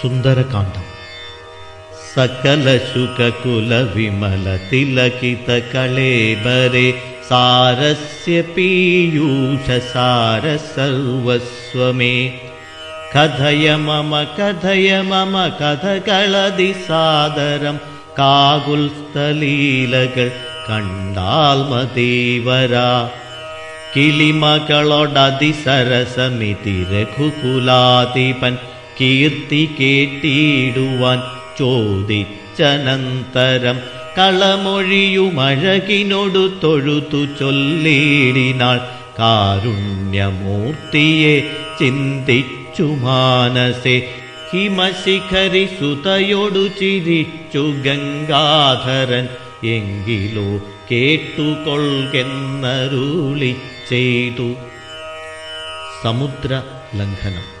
സുന്ദരകാന്ഡം സകല ശുകകുല വിമല തിലകിത കളേബരെ സാരസ്യ പീയൂഷ സാര സർവസ്വമേ കഥയ മമ കഥയ മമ കഥകളതി സാദരം കാകുൽസ്ഥലീലകൾ കണ്ടാൽ മതീവരാ കിളിമകളൊടതിസരസമിതി രഘുകുലാധിപൻ കീർത്തി കേട്ടിടുവാൻ ചോദിച്ചനന്തരം കളമൊഴിയുമഴകിനൊടു തൊഴുതു ചൊല്ലിടിനാൾ കാരുണ്യമൂർത്തിയെ ചിന്തിച്ചു മാനസെ ഹിമശിഖരി സുതയോടു ചിരിച്ചു ഗംഗാധരൻ എങ്കിലോ കേട്ടുകൊള്ളുന്നരുളി ചെയ്തു. സമുദ്ര ലംഘനം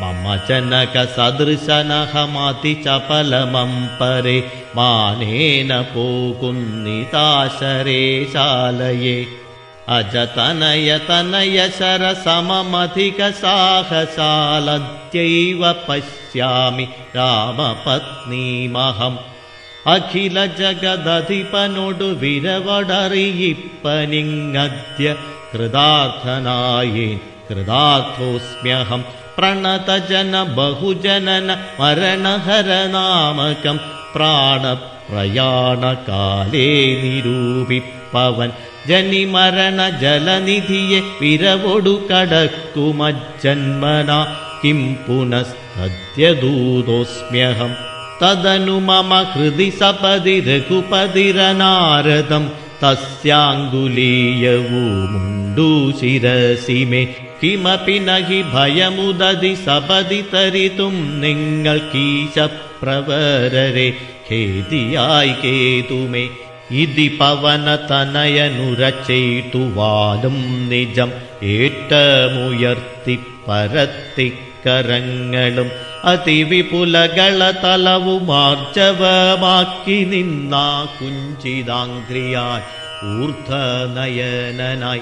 मम जनकसदृशनहमातिचपलमम् परे मानेन पोकुन्निताशरे शालये। अजतनयतनयशरसममधिकसाहसालद्यैव पश्यामि रामपत्नीमहम्। अखिलजगदधिपनुविरवडरियिप्पनिङ्गद्य कृदार्थनाये कृदार्थोऽस्म्यहम्। प्रणतजन बहुजनन मरणहरनामकं प्राणप्रयाणकाले निरूपिपवन् जनिमरणजलनिधिये विरवोडुकडक्कुमज्जन्मना किं पुनस्तद्यदूतोऽस्म्यहं तदनु मम हृदि कृपदि रघुपतिरनारदं तस्याङ्गुलीयवण्डुशिरसि मे സപതി രഘുപതിരനാരദം തസ്യാങ്കുലീയവുമുണ്ടു ശിരസി മേ കിമപി നഹി ഭയമുദതി സപതി തരിതും നിങ്ങൾ കീശപ്രവരരെ ഖേദിയായി കേതുമേ ഇതി പവന തനയനുരച്ചെയ്തുവാലും നിജം ഏറ്റമുയർത്തി പരത്തിക്കരങ്ങളും അതിവിപുലകള തലവുമാർജവമാക്കി നിന്നാ കുഞ്ചിതാംഗ്രിയായി ഊർധനയനായി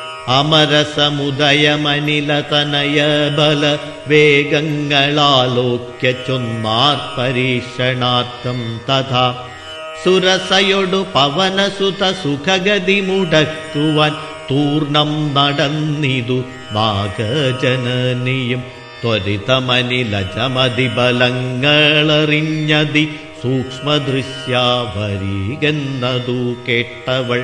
ദശാന്തരെ അമരസമുദയമനിലതനയ ബല വേഗങ്ങളാലോക്യ ചൊന്മാർ പരീക്ഷണാർത്ഥം തഥാ സുരസയൊടു പവനസുത സുഖഗതി മുടക്കുവാൻ തൂർണം നടന്നിതു നാഗജനനിയും ത്വരിതമനിലജമതി ബലങ്ങളറിഞ്ഞതി സൂക്ഷ്മദൃശ്യാവരീകെന്നതു കേട്ടവൾ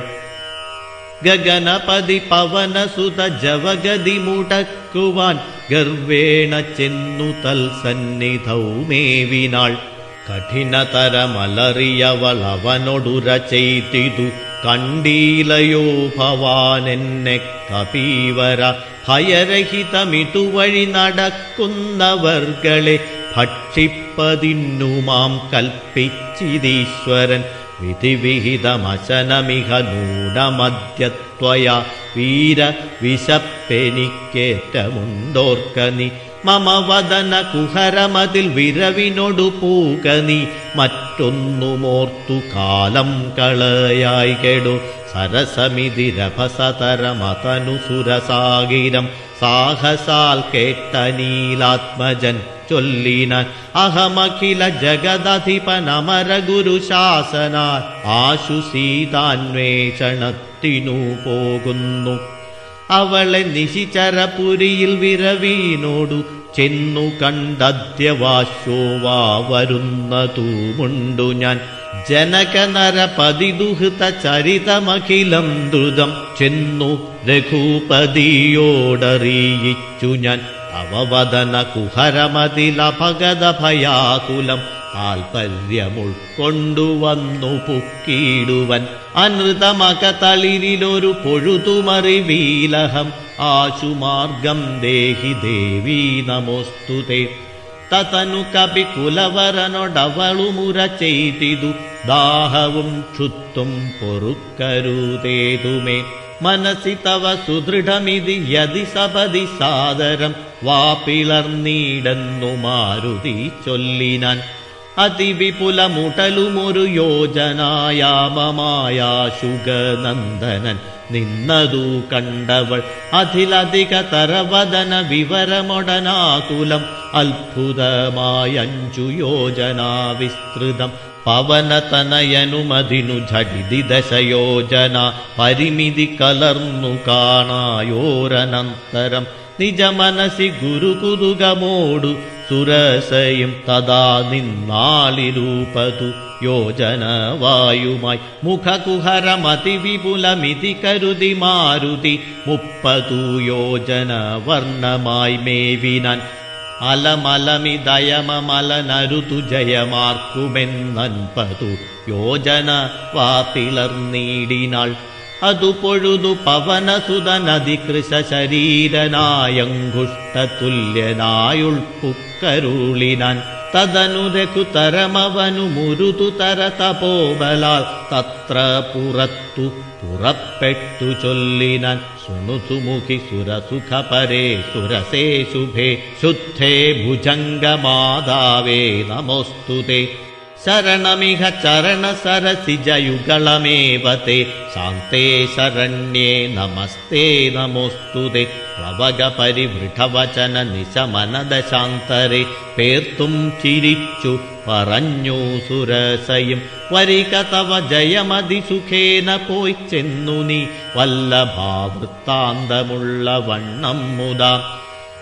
ഗഗനപതി പവനസുത ജവഗതി മുടക്കുവാൻ ഗർവേണ ചെന്നു തൽ സന്നിധൗമേവിനാൾ കഠിനതരമലറിയവൾ അവനൊടുര ചെയ്തിതു കണ്ടീലയോ ഭവാനെന്നെ കപീവര ഭയരഹിതമിതുവഴി നടക്കുന്നവർകളെ ഭക്ഷിപ്പതിന്നുമാം കൽപ്പിച്ചിതീശ്വരൻ. വിധിവിഹിതമശനമിഹ നൂനമദ്യത്വയ വീര വിശപ്പെനിക്കേറ്റമുണ്ടോർക്കനി മമ വദന കുഹരമതിൽ വിരവിനൊടു പൂകനി മറ്റൊന്നുമോർത്തു കാലം കളയായി കെടു സരസമിതിരഭസതരമതനു സുരസാഗിരം സാഹസാൽ കേട്ടനീലാത്മജൻ ചൊല്ലിനാൻ അഹമഖില ജഗദധിപനമര ഗുരുശാസനാൽ ആശു സീതാന്വേഷണത്തിനു പോകുന്നു. അവളെ നിശിചരപുരിയിൽ വിരവീനോടു ചെന്നു കണ്ടദ്യവാശോവാ വരുന്നതുമുണ്ടു ഞാൻ. ജനകനരപതിദുഹിത ചരിതമഖിലം ദ്രുതം ചെന്നു രഘുപതിയോടറിയിച്ചു ഞാൻ അവവദന കുഹരമതിലപഗത ഭയാകുലം താൽപര്യമുൾക്കൊണ്ടുവന്നു പുക്കിയിടുവൻ അനൃതമകതളിരിലൊരു പൊഴുതുമറി പൊഴുതുമറിവീലഹം ആശുമാർഗം ദേഹി ദേവീ നമോസ്തുതേ. തതനു കപി കുലവരനൊടവളുമുര ചെയ്തിതു ദാഹവും ക്ഷുത്തും പൊറുക്കരുതേതുമേ മനസി തവ സുദൃഢമിതി യതി സപതി സാദരം വാപ്പിളർന്നീടെന്നു മാരുതി ചൊല്ലിനാൻ അതിവിപുലമുട്ടലുമൊരു യോജനായാമമായാശുഗനന്ദനൻ നിന്നതു കണ്ടവൾ അതിലധിക തരവദന വിവരമൊടനാകുലം അത്ഭുതമായഞ്ചു യോജനാ വിസ്തൃതം പവനതനയനുമതിനു ഝടിതി ദശയോജന പരിമിതി കലർന്നു കാണായോരനന്തരം നിജമനസി ഗുരുകുതുകമോടു സുരസയും തഥാ നിന്നാളിരൂപതു യോജന വായുമായി മുഖകുഹരമതിവിപുലമിതി കരുതി മാരുതി മുപ്പതു യോജന വർണ്ണമായി മേവിനാൻ അലമലമിതയമലനരുതു ജയമാർക്കുമെന്നൻപതു യോജന വാപ്പിളർന്നീടിനാൾ അതു പൊഴുതു പവനസുതനധികൃശ ശരീരനായങ്കുഷ്ടതുല്യനായുൾപ്പുക്കരുളിനാൻ തദനു രഘുതരമവനു മുരുതു തര തപോബലാൽ തത്ര പുറത്തു പുറപ്പെട്ടു ചൊല്ലിനാൻ സുണുസുമുഖി സുരസുഖ പരേ സുരസേ ശുഭേ ശുദ്ധേ ഭുജംഗമാതാവേ നമോസ്തുതേ ശരണമിഹ ചരണ സരസിജയുഗളമേവത്തെ ശാന്തേ ശരണ്യേ നമസ്തേ നമോസ്തുതേ പ്ലവക പരിവൃഢവചന നിശമനദശാന്തരെ പേർത്തും ചിരിച്ചു പറഞ്ഞു സുരസയും വരിക തവ ജയമതിസുഖേന പോയി ചെന്നു നീ വല്ലഭാവൃത്താന്തമുള്ള വണ്ണം മുതാം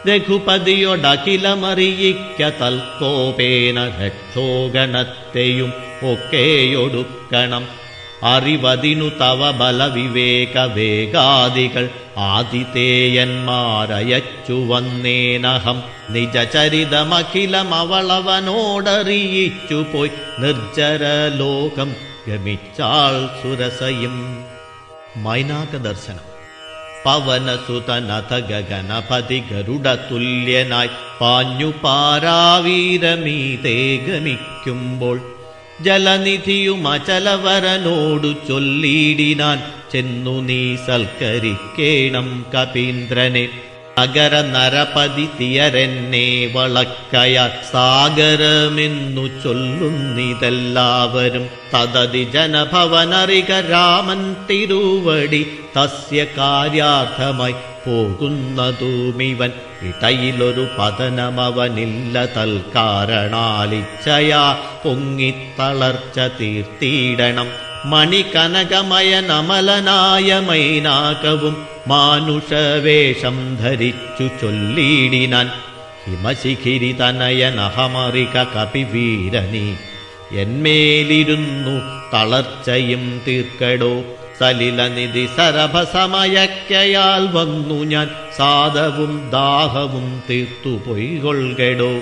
രഘുപതിയൊടഖിലമറിയിക്ക തൽക്കോപേന രക്ഷോഗണത്തെയും ഒക്കെയൊടുക്കണം. അറിവതിനു തവ ബലവിവേക വേഗാദികൾ ആതിഥേയന്മാരയച്ചു വന്നേനഹം നിജചരിതമഖിലമവളവനോടറിയിച്ചു പോയി നിർജരലോകം ഗമിച്ചാൾ സുരസയും. മൈനാക ദർശനം പവനസുതനഥ ഗഗനപതി ഗരുഡ തുല്യനായി പാഞ്ഞു പാരാവീരമീതേ ഗമിക്കുമ്പോൾ ജലനിധിയുമചലവരനോടു ചൊല്ലിയിടിനാൻ ചെന്നു നീ സൽക്കരിക്കേണം കപീന്ദ്രനെ. അഗര നരപതി തിയരെന്നെ വളക്കയ സാഗരമെന്നു ചൊല്ലുന്നിതെല്ലാവരും തദതി ജനഭവനറിക രാമൻ തിരുവടി തസ്യ കാര്യാർത്ഥമായി പോകുന്നതുമിവൻ. ഇടയിലൊരു പതനമവനില്ല തൽക്കാരണാലിച്ചയാ പൊങ്ങിത്തളർച്ച തീർത്തിയിടണം. മണികനകമയനമലനായ മൈനാകവും മാനുഷവേഷം ധരിച്ചു ചൊല്ലിയിടിനാൻ ഹിമശിഖിരി തനയനഹമറിക കപിവീരനി എന്മേലിരുന്നു തളർച്ചയും തീർക്കടോ. സലിലനിധി സരഭസമയക്കയാൽ വന്നു ഞാൻ. സാദവും ദാഹവും തീർത്തു പൊയ്കൊൾകടോ.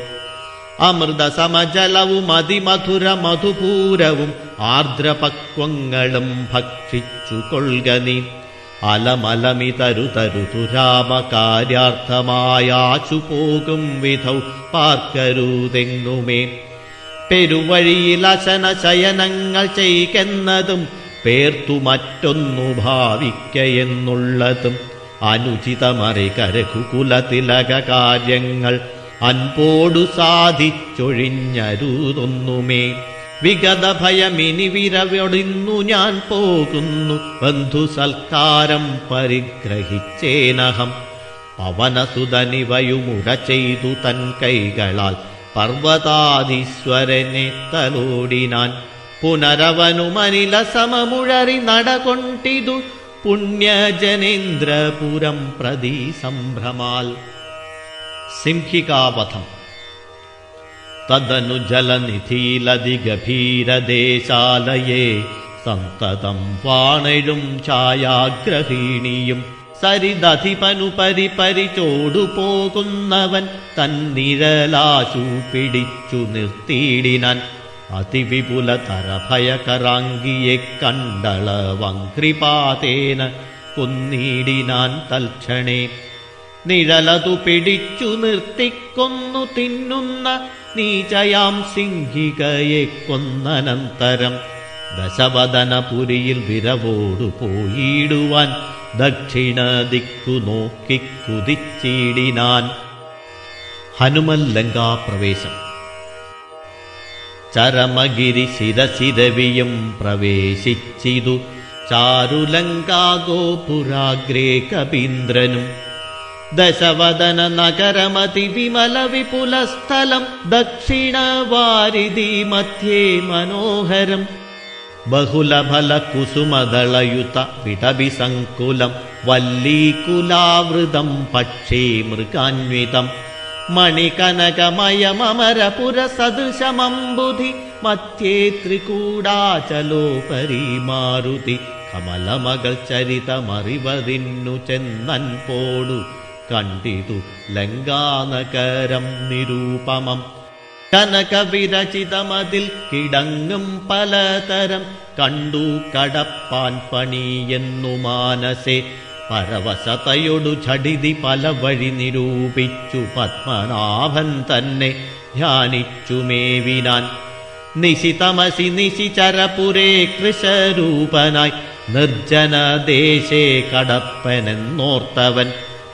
അമൃത സമജലവും അതിമധുര മധുപൂരവും ആർദ്രപക്വങ്ങളും ഭക്ഷിച്ചു കൊൾക നീ. അലമലമി തരു തരുതു രാമകാര്യാർത്ഥമായാച്ചു പോകും വിധൗ പാർക്കരുതെങ്ങുമേ. പെരുവഴിയിൽ അശന ശയനങ്ങൾ ചെയ്കെന്നതും പേർത്തു മറ്റൊന്നു ഭാവിക്കയെന്നുള്ളതും അനുചിതമറി കരകുകുലതിലക കാര്യങ്ങൾ അൻപോടു സാധിച്ചൊഴിഞ്ഞരുതൊന്നുമേ. വിഗത ഭയമിനി വിരവൊടിന്നു ഞാൻ പോകുന്നു ബന്ധു സൽക്കാരം പരിഗ്രഹിച്ചേനഹം പവനസുതനിവയുമുര ചെയ്തു തൻ കൈകളാൽ പർവ്വതാധീശ്വരനെ തലോടിനാൻ പുനരവനുമനില സമമുഴറി നടകൊണ്ടിതു പുണ്യജനേന്ദ്രപുരം പ്രതി സംഭ്രമാൽ സിംഹികാവധം തദനു ജലനിധിയിലതിഗഭീരദേശാലയേ സന്തതം വാണഴും ഛായാഗ്രഹീണിയും സരിദധിപനു പരിപരിചോടു പോകുന്നവൻ തന്നിഴലാശു പിടിച്ചു നിർത്തിയിടിനാൻ അതിവിപുലതര ഭയകറാങ്കിയെ കണ്ടളവങ്ക്രിപാതേന കൊന്നിടിനാൻ തൽക്ഷണേ നിഴലതു പിടിച്ചു നിർത്തിക്കൊന്നു തിന്നുന്ന നീചയാം സിംഹികയെ കൊന്നനന്തരം. ദശവദനപുരിയിൽ വിരവോടു പോയിടുവാൻ ദക്ഷിണ ദിക്കു നോക്കി കുതിച്ചിടിനാൻ. ഹനുമൽ ലങ്കാപ്രവേശം ചരമഗിരി ശിരശിരവിയും പ്രവേശിച്ചിതു ചാരുലങ്കാഗോപുരാഗ്രേ കപീന്ദ്രനും. दशवदन नगरमति विमलविपुलस्थलं दक्षिणवारिधिमध्ये मनोहरं बहुलुसुमदळयुतबिसङ्कुलं वृतं पक्षे मृगान्वितम् मणिकनकमयमरपुरसदृशमम्बुधि मध्ये त्रिकूडाचलोपरिमारुति कमलमल् चरितमेव चन् കണ്ടിതു ലങ്കാനകരം നിരൂപമം. കനകവിരചിതമതിൽ കിടങ്ങും പലതരം കണ്ടു കടപ്പാൻ പണിയെന്നു മാനസേ. പരവശതയൊടു ചടിതി പല വഴി നിരൂപിച്ചു പത്മനാഭൻ തന്നെ ധ്യാനിച്ചു മേവിനാൻ. നിശിതമസി നിശിചരപുരേ നിർജന നിർജനദേശേ കടപ്പനെന്നോർത്തവൻ.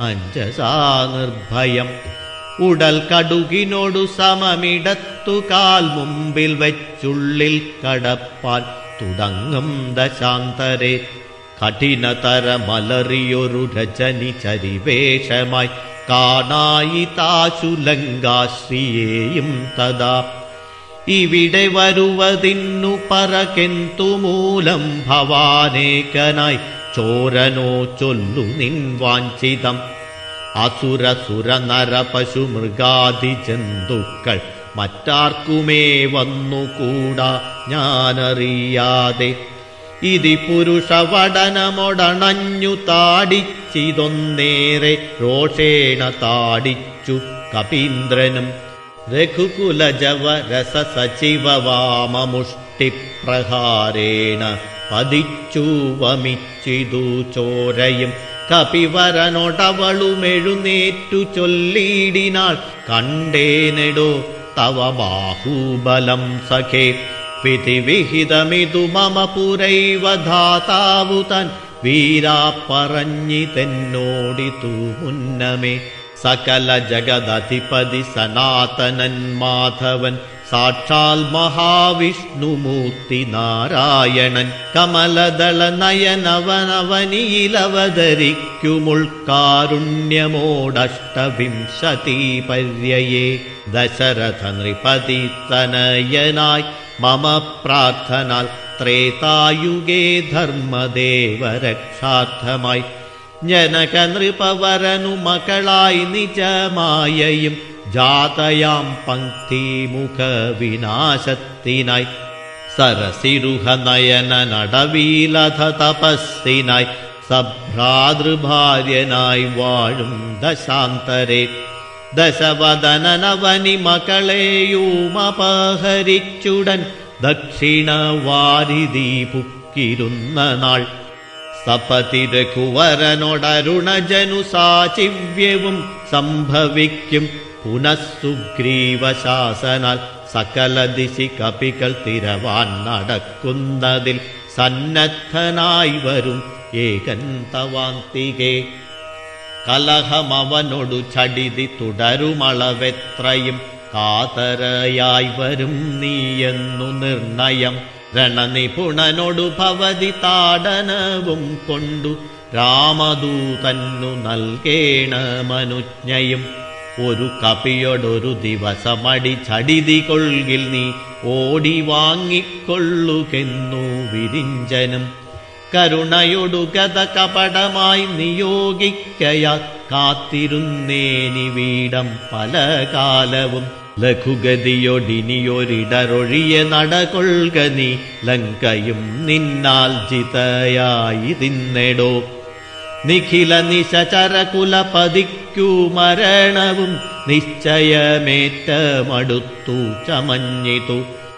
അഞ്ജസാ നിർഭയം ഉടൽ കടുകിനോടു സമമിടത്തു കാൽ മുമ്പിൽ വെച്ചുള്ളിൽ കടപ്പാൻ തുടങ്ങും ദശാന്തരെ. കഠിനതര മലറിയൊരു രചനി ചരിവേഷമായി കാണായി താശുലങ്കാശ്രിയേയും തഥാ. ഇവിടെ വരുവതിന്നു പറകെന്തു മൂലം ഭവാനേകനായി ചോരനോ ചൊല്ലു നിൻ വാഞ്ചിതം. അസുരസുര നര പശു മൃഗാദി ജന്തുക്കൾ മറ്റാർക്കുമേ വന്നുകൂടാ ഞാനറിയാതെ. ഇതി പുരുഷവടനമൊടണഞ്ഞു താടിച്ചിതൊന്നേറെ രോഷേണ താടിച്ചു കപീന്ദ്രനും രഘുകുലജവരസസചിവവാമമുഷ്ടിപ്രഹാരേണ പതിച്ചു വമിച്ചിതു ചോരയും. കപിവരനൊടവളുമെഴുന്നേറ്റു ചൊല്ലിയിടിനാൾ കണ്ടേനെടോ തവ ബാഹുബലം സഖേ. വിധിവിഹിതമിതു മമ പുരൈവ വീരാ പറഞ്ഞിതെന്നോടിതു മുന്നമേ സകല ജഗദധിപതി സനാതനൻ മാധവൻ. സാക്ഷാൽ മഹാവിഷ്ണുമൂർത്തി നാരായണൻ കമലദള നയനവനവനിയിലവതരിക്കുമുൾക്കാരുണ്യമോടഷ്ടവിംശതി പര്യയേ ദശരഥ നൃപതി തനയനായി മമ പ്രാർത്ഥനാൽ ത്രേതായുഗേ ധർമ്മദേവരക്ഷാർത്ഥമായി ജനക നൃപവരനു മകളായി നിജമായയും ജാതയാം പങ്ക്തിമുഖ വിനാശത്തിനായി സരസിരുഹ നയന നടവീലധ തപസ്സിനായി സഭ്രാതൃഭാര്യനായി വാഴും ദശാന്തരെ ദശവദനനവനി മകളെയുമപഹരിച്ചുടൻ ദക്ഷിണ വാരിധി പുക്കിരുന്ന നാൾ സപതി രഘുവരനോടരുണജനു സാചിവ്യവും സംഭവിക്കും പുനഃസുഗ്രീവശാസനാൽ സകല ദിശി കപികൾ തിരവാൻ നടക്കുന്നതിൽ സന്നദ്ധനായി വരും ഏകൻ തവാന്തികേ. കലഹമവനൊടു ചടിതി തുടരുമളവെത്രയും കാതരയായി വരും നീയെന്നു നിർണയം. രണനിപുണനൊടു ഭവതി താടനവും കൊണ്ടു രാമദൂതന്നു നൽകേണ നൽകേണമനുജ്ഞയും. ഒരു കപിയോടൊരു ദിവസമടി ചടിതി കൊള്ളിൽ നീ ഓടി വാങ്ങിക്കൊള്ളുകെന്നു വിരിഞ്ചനും. കരുണയൊടു കഥ കപടമായി നിയോഗിക്കയാ കാത്തിരുന്നേനി വീടം പല കാലവും ലഘുഗതിയൊടിനിയൊരിടറൊഴിയെ നടകൊള്ളുക നീ ലങ്കയും നിന്നാൽ ജിതയായി തിന്നെടോ നിഖില നിശചരകുല പതിക്കൂ മരണവും നിശ്ചയമേറ്റമടുത്തു ചമഞ്ഞിതു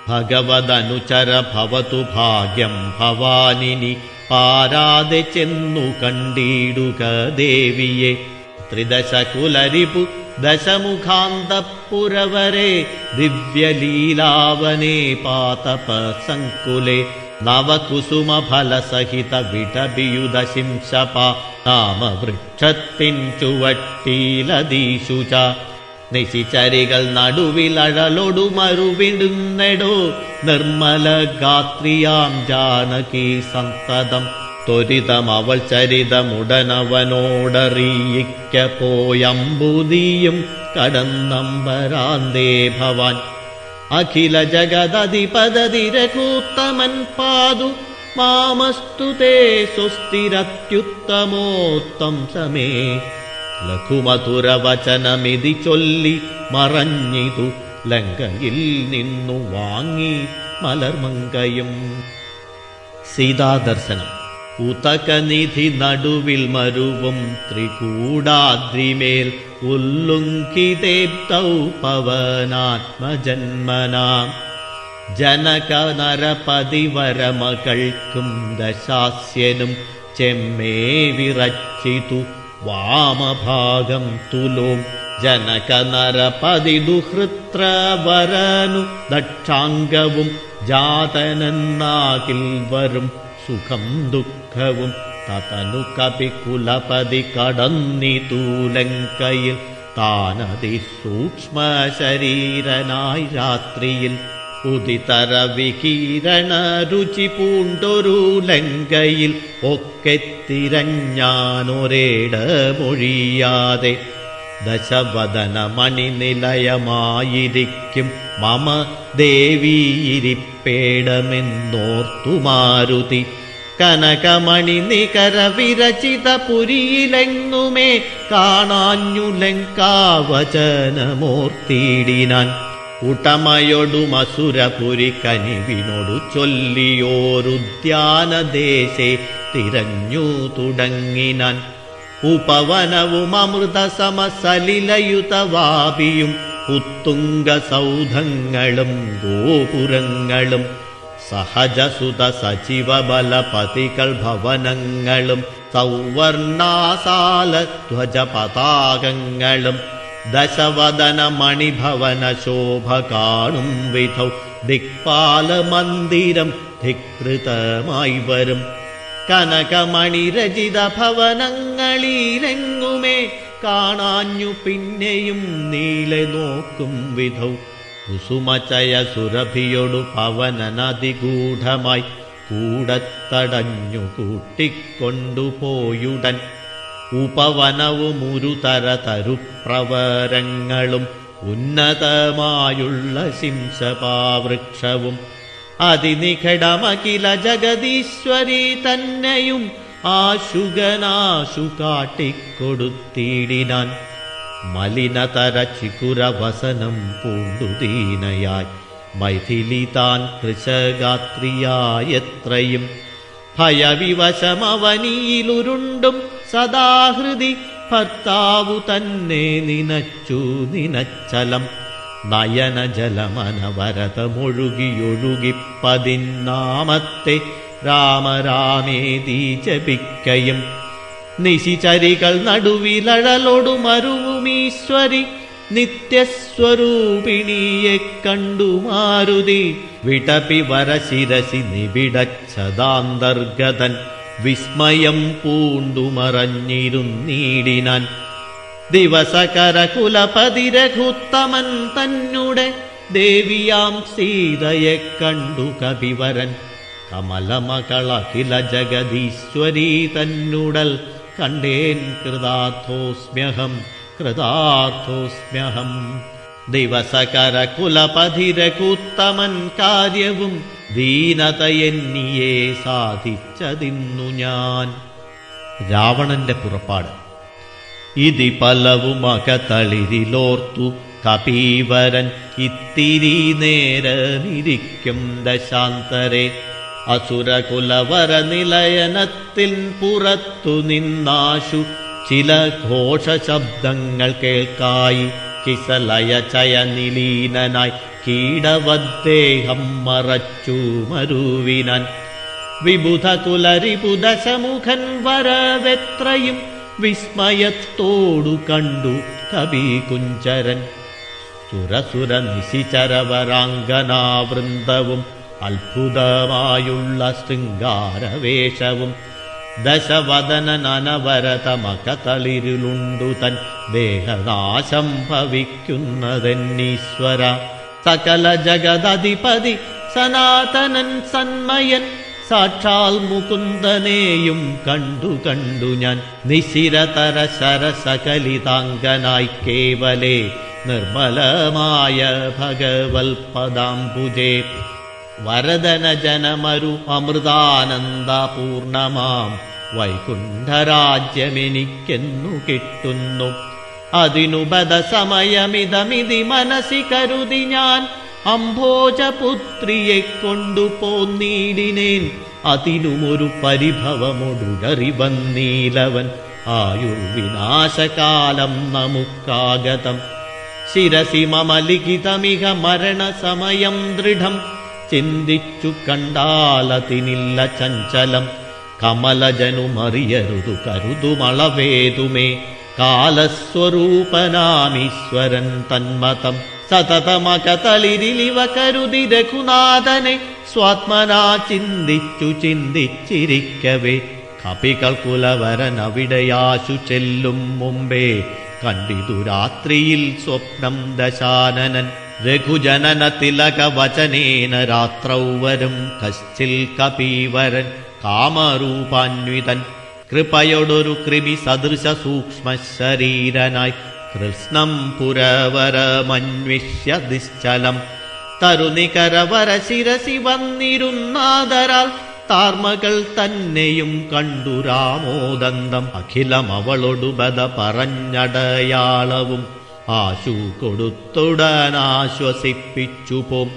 ഭഗവതനുചര ഭവതു ഭാഗ്യം ഭവാനിനി പാരാതെ ചെന്നു കണ്ടിടുക ദേവിയെ ത്രിദശകുലരിപു ദശമുഖാന്തപുരവരെ ദിവ്യലീലാവനേ പാതപ സങ്കുലെ നവകുസുമഫലസഹിത വിടബിയുത ശിംശപ നാമവൃക്ഷത്തിൻ ചുവട്ടിലദീശുച നിശിചരികൾ നടുവിലഴലൊടു മറുവിടുന്നെടോ നിർമ്മല ഗാത്രിയാം ജാനകി സന്തതം ത്വരിതമവൾ ചരിതമുടനവനോടറിയിക്ക പോയമ്പുതിയും കടന്നമ്പരാന്തേ ഭവാൻ അഖില ജഗദധിപദതിരകൂത്തമൻ പാതു മാമസ്തു തേ സ്വസ്തിരത്യുത്തമോത്തം സമേ ലഘുമധുരവചനമിതി ചൊല്ലി മറഞ്ഞിതു ലങ്കയിൽ നിന്നു വാങ്ങി മലർമങ്കയും സീതാദർശനം ഉതകനിധി നടുവിൽ മരുവും ത്രികൂടാദ്രിമേൽ ഉല്ലുങ്കിതേപ്തൗ പവനാത്മജന്മനാം ജനക നരപതിവരമകൾക്കും ദശാസ്യനും ചെമ്മേ വിറച്ചിതു വാമഭാഗം തുലോം ജനക നരപതി ദുഹൃത്രവരനു ദക്ഷാംഗവും ജാതനെന്നാകിൽ വരും സുഖം ദുഃഖവും തതനു കുലപതി കടന്നിതൂലങ്കയിൽ താനതി സൂക്ഷ്മ ശരീരനായി രാത്രിയിൽ ഉദിതര വികീരണ രുചി പൂണ്ടൊരു ലങ്കയിൽ ഒക്കെ തിരഞ്ഞാനൊരേട മൊഴിയാതെ ദശവദന മണിനിലയമായിരിക്കും മമ ദേവിയിരിപ്പേടമെന്നോർത്തു മാരുതി കനകമണി നികര വിരചിത പുരിയിലെങ്ങുമേ കാണാഞ്ഞുലങ്കാവചനമോർത്തിയിടിനാൻ. ഉടമയൊടുമസുരപുരി ഉടമയൊടു കനിവിനോടു ചൊല്ലിയോരുദ്യാനദേശേ തിരഞ്ഞു തുടങ്ങിനാൻ. ഉപവനവും അമൃത സമസലിലയുതവാപിയും ഉത്തുംഗ സൗധങ്ങളും ഗോപുരങ്ങളും സഹജസുത സചിവ ബലപതികൾ ഭവനങ്ങളും സൗവർണാസാല ധ്വജ പതാകങ്ങളും ദശവദന മണിഭവന ശോഭ കാണും വിധൗ ദിക്പാല മന്ദിരം ധികൃതമായി വരും കനകമണിരചിത ഭവനങ്ങളിലെങ്ങുമേ കാണാഞ്ഞു പിന്നെയും നീല നോക്കും വിധൗ. കുസുമചയ സുരഭിയൊടു പവനനതിഗൂഢമായി കൂടത്തടഞ്ഞു കൂട്ടിക്കൊണ്ടുപോയുടൻ ഉപവനവുമുരുതര തരുപ്രവരങ്ങളും ഉന്നതമായുള്ള ശിംസപാവൃക്ഷവും അതിനിഖടമകില ജഗദീശ്വരി തന്നെയും ആശുഗനാശു കാട്ടിക്കൊടുത്തിടിനാൻ മലിനതര ചികുരവസനം പൂണ്ടുദീനയായി മൈഥിലി താൻ കൃശഗാത്രിയായെത്രയും ഭയവിവശമവനിയിലുരുണ്ടും സദാഹൃതി ഭർത്താവു തന്നെ നിനച്ചു നിനച്ചലം നയനജലമനവരതമൊഴുകിയൊഴുകി പതിന്നാമത്തെ രാമരാമേതി ജപിക്കയും നിശിചരികൾ നടുവിലഴലൊടു മരുവുമീശ്വരി നിത്യസ്വരൂപിണിയെ കണ്ടു മാരുതി വിടപി വരശിരസി നിബിടച്ചതാന്തർഗതൻ വിസ്മയം പൂണ്ടു തന്നുടെ രഘുത്തമൻ ദേവിയാം സീതയെ കണ്ടു കവിവരൻ. കമലമകളഖില ജഗദീശ്വരീ തന്നുടൽ കണ്ടേൻ കൃതാർത്ഥോസ്മ്യഹം കൃതാർത്ഥോസ്മ്യഹം. ദിവസകര രഘുത്തമൻ കാര്യവും ദീനതയെന്നിയെ സാധിച്ചതിന്നു ഞാൻ. രാവണന്റെ പുറപ്പാട്. ഇതി പലവുമകതളിരിലോർത്തു കപീവരൻ ഇത്തിരി നേരമിരിക്കും ദശാന്തരെ. അസുരകുലവര നിലയനത്തിൻ പുറത്തു നിന്നാശു. ചില ഘോഷശബ്ദങ്ങൾ കേൾക്കായി കിസലയ ചയനിലീനനായി കീടവദ്ദേഹം മറച്ചു മരുവിനാൻ. വിബുധ കുലരിപുദശമുഖൻ വരവെത്രയും വിസ്മയത്തോടു കണ്ടു കവി കുഞ്ചരൻ സുരസുര നിശിചരവരാംഗനാവൃന്ദവും അത്ഭുതമായുള്ള ശൃംഗാരവേഷവും ദശവദനനവരതമകതളിരുളുണ്ടു തൻ ദേഹനാശം ഭവിക്കുന്നതെന്നീശ്വര സകല ജഗദധിപതി സനാതനൻ സന്മയൻ സാക്ഷാൽ മുകുന്ദനെയും കണ്ടു കണ്ടു ഞാൻ നിശിരതര സരസകലിതാംഗനായി കേവലേ നിർമ്മലമായ ഭഗവൽ പദാംബുജേ വരദന ജനമരു അമൃതാനന്ദപൂർണമാം വൈകുണ്ഠരാജ്യമെനിക്കെന്നു കിട്ടുന്നു. അതിനു ബദ സമയമിതമിതി മനസ്സി കരുതി ഞാൻ അംഭോജപുത്രിയെ കൊണ്ടുപോന്നീടിനേൻ അതിനുമൊരു പരിഭവമൊടുകറി വന്നീലവൻ ആയുർവിനാശകാലം നമുക്കാഗതം ശിരസി മമ ലിഖിതമിക മരണസമയം ദൃഢം ചിന്തിച്ചു കണ്ടാലതിനില്ല ചഞ്ചലം കമലജനുമറിയരുതു കരുതുമളവേതുമേ കാലസ്വരൂപനാമീശ്വരൻ തന്മതം സതതമകതളിരിലിവ കരുതി രഘുനാഥനെ സ്വാത്മനാ ചിന്തിച്ചു ചിന്തിച്ചിരിക്കവേ. കപികൾ കുലവരൻ അവിടെയാശു ചെല്ലും മുമ്പേ കണ്ടിതു രാത്രിയിൽ സ്വപ്നം ദശാനനൻ. രഘുജനന തിലക വചനേന രാത്രൗ വരും കശ്ചിൽ കപീവരൻ കാമരൂപാന്വിതൻ. കൃപയോടൊരു കൃമി സദൃശ സൂക്ഷ്മ ശരീരനായി കൃഷ്ണം പുരവരമന്വിഷ്യ നിശ്ചലം. തരുനികരവര ശിരസി വന്നിരുന്നാദരാൽ താർമകൾ തന്നെയും കണ്ടു രാമോദന്തം. അഖിലം അവളൊടു ബത പറഞ്ഞടയാളവും ആശു കൊടുത്തുടനാശ്വസിപ്പിച്ചു പോം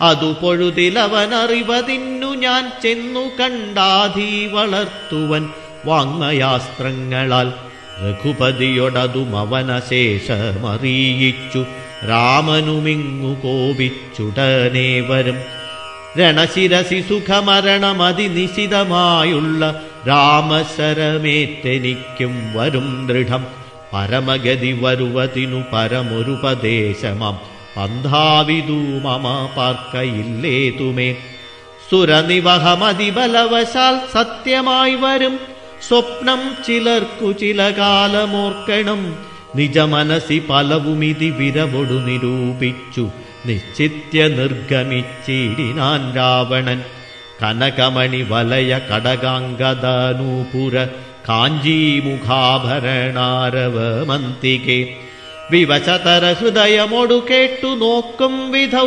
അതു പൊഴുതിലവനറിവതിന്നു ഞാൻ ചെന്നു കണ്ടാധീ വളർത്തുവൻ വാങ്മയാസ്ത്രങ്ങളാൽ രഘുപതിയൊടതും മവനശേഷമറിയിച്ചു രാമനുമിങ്ങു കോപിച്ചുടനേവരും രണശിരസി സുഖമരണമതി നിശിതമായുള്ള രാമശരമേറ്റെനിക്കും വരും ദൃഢം. പരമഗതി വരുവതിനു പരമൊരുപദേശമാം പന്ഥാവിദൂ മമ പാർക്കയില്ലേതുമേ. സുരനിവഹമതിബലവശാൽ സത്യമായി വരും. സ്വപ്നം ചിലർക്കു ചില കാലമോർക്കണം. നിജമനസി പലവുമിതി വിരവൊടു നിരൂപിച്ചു. നിശ്ചിത്യ നിർഗമിച്ചിടിനാൻ രാവണൻ. കനകമണി വലയ കടകാംഗദാനൂപുര കാഞ്ചീമുഖാഭരണാരവമന്തികെ വിവശതര ഹൃദയമൊടു കേട്ടു നോക്കും വിധൗ.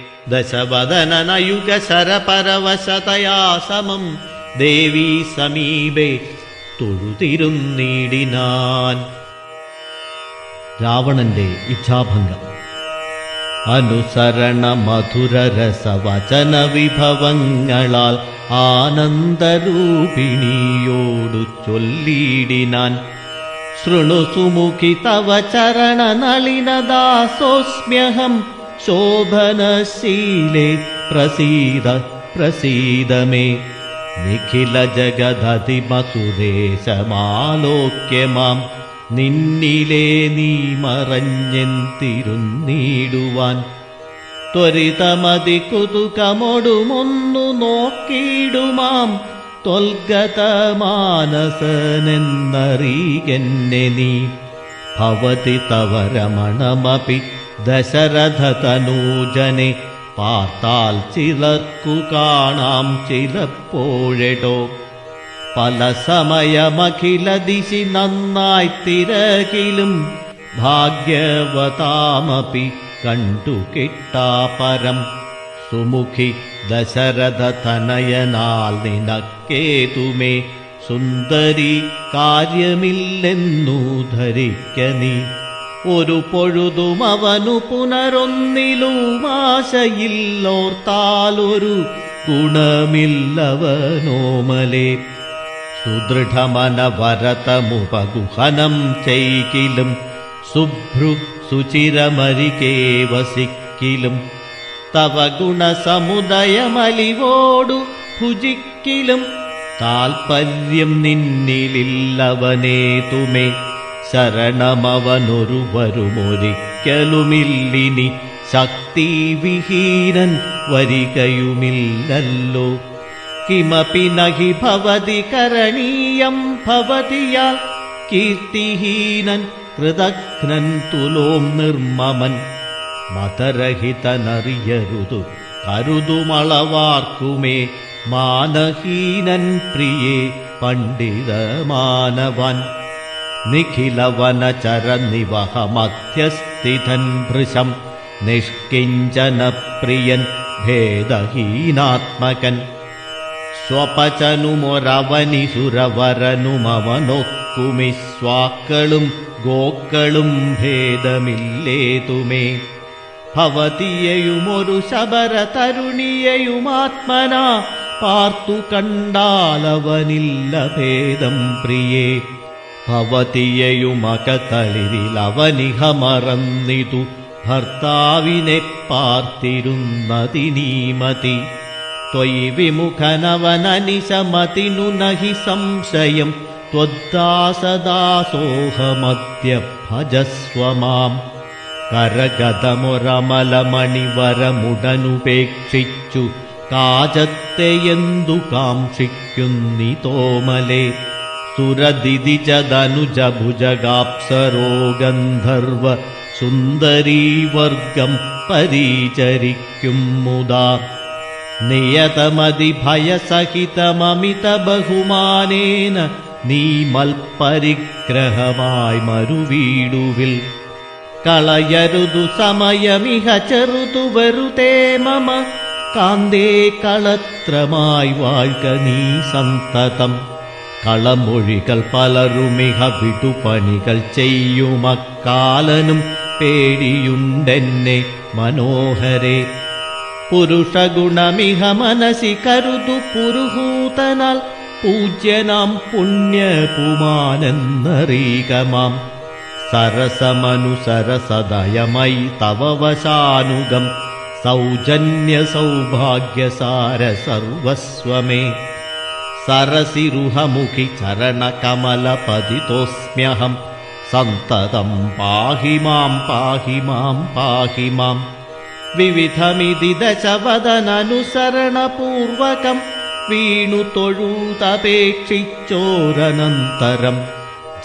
ദശവദനനയുഗ ശരപരവശതയാ സമം ദേവീ സമീപേ തൊഴുതിരുന്നിടിനാൻ രാവണന്റെ ഇച്ഛാഭംഗം അനുസരണ മധുരരസവചന വിഭവങ്ങളാൽ ആനന്ദരൂപിണിയോടു ചൊല്ലിയിടിനാൻ शृणु सुमुखि तव चरणनलिनदासोऽस्म्यहं ശോഭനശീലേ പ്രസീദ പ്രസീദ മേ നിഖിലജഗദതിമസുദേശമാലോക്യ മാം നിന്നിലെ നീ മറഞ്ഞെൻ തിരുന്നീടുവാൻ ത്വരിതമതി കുതുകമൊടുമൊന്നു നോക്കിയിടുമാം. ത്വൽഗത മാനസനെന്നറിയെന്നെ നീ. ഭവതി തവ രമണമപി ദശരഥതനൂജനെ പാർത്താൽ ചിലർക്കു കാണാം ചിലപ്പോഴെടോ പല സമയമഖില ദിശി നന്നായി തിരകിലും ഭാഗ്യവതാമപി കണ്ടു കിട്ടാപരം സുമുഖി ദശരഥതനയനാൽ നിനക്കേതുമേ സുന്ദരി കാര്യമില്ലെന്നു ധരിക്ക നീ ഒരു പൊഴുതും അവനു പുനരൊന്നിലുമാശയില്ലോർത്താലൊരു ഗുണമില്ലവനോമലേ സുദൃഢമനവരതമുപഗുഹനം ചെയ്കിലും സുഭ്രു സുചിരമരികേ വസിക്കിലും തവ ഗുണസമുദയമലിവോടു ഭുജിക്കിലും താൽപര്യം നിന്നിലില്ലവനേ തുമേ ശരണമവനൊരുവരുമൊരിക്കലുമില്ലിനി ശക്തിവിഹീനൻ വരികയുമില്ലല്ലോ കിമപി നഹി ഭവതി കരണീയം ഭവതിയാൽ കീർത്തിഹീനൻ കൃതഘ്നൻ തുലോം നിർമ്മമൻ മതരഹിതനറിയരുതു കരുതുമളവാർക്കുമേ മാനഹീനൻ പ്രിയേ പണ്ഡിതമാനവൻ നിഖിലവനചരനിവഹമധ്യസ്ഥിതൻ ഭൃശം നിഷ്കിഞ്ചനപ്രിയൻ ഭേദഹീനാത്മകൻ സ്വപചനുമൊരവനിസുരവരനുമവനൊക്കുമിസ്വാക്കളും ഗോക്കളും ഭേദമില്ലേതുമേ ഭവതിയെയുമൊരു ശബര തരുണിയെയുമാത്മന പാർത്തു കണ്ടാലവനില്ല ഭേദം പ്രിയേ ഭവതിയെയുമകതളിരിലവനിഹ മറന്നിതു ഭർത്താവിനെ പാർത്തിരുന്നതിനീമതി ത്വയി വിമുഖനവനനിശമതിനു നഹി സംശയം ത്വദ്ദാസദാസോഹമദ്യ ഭജസ്വ മാം കരഗതമൊരമലമണിവരമുടനുപേക്ഷിച്ചു കാജത്തെയെന്തു കാക്ഷിക്കുന്നി തോമലേ സുരദിതിജതനുജഭുജഗാപ്സരോ ഗന്ധർവ സുന്ദരീവർഗം പരീചരിക്കും മുതാ നിയതമതി ഭയസഹിതമമിത ബഹുമാനേന നീ മൽപരിഗ്രഹമായി മരുവീടുവിൽ കളയരുതു സമയമിഹ ചെറുതു വെറുതേ മമ കാന്തേ കളത്രമായി വാഴ്ക നീ സന്തതം കളമൊഴികൾ പലരുമിക വിടുപണികൾ ചെയ്യുമക്കാലനും പേടിയുണ്ടെന്നെ മനോഹരെ. പുരുഷഗുണമിഹ മനസി കരുതു പുരുഹൂതനാൽ പൂജ്യനാം പുണ്യപുമാനെന്നറിയമാം സരസമനുസരസദയമൈ തവ വശാനുഗം. സൗജന്യ സൗഭാഗ്യസാര സർവസ്വമേ. സരസിരുഹമുഖി ചരണകമലപതിതോസ്മ്യഹം സന്തതം പാഹി മാം പാഹി മാം പാഹി മാം വിവിധമിതി ദശവദനനുസരണപൂർവകം വീണു തൊഴൂതപേക്ഷിച്ചോരനന്തരം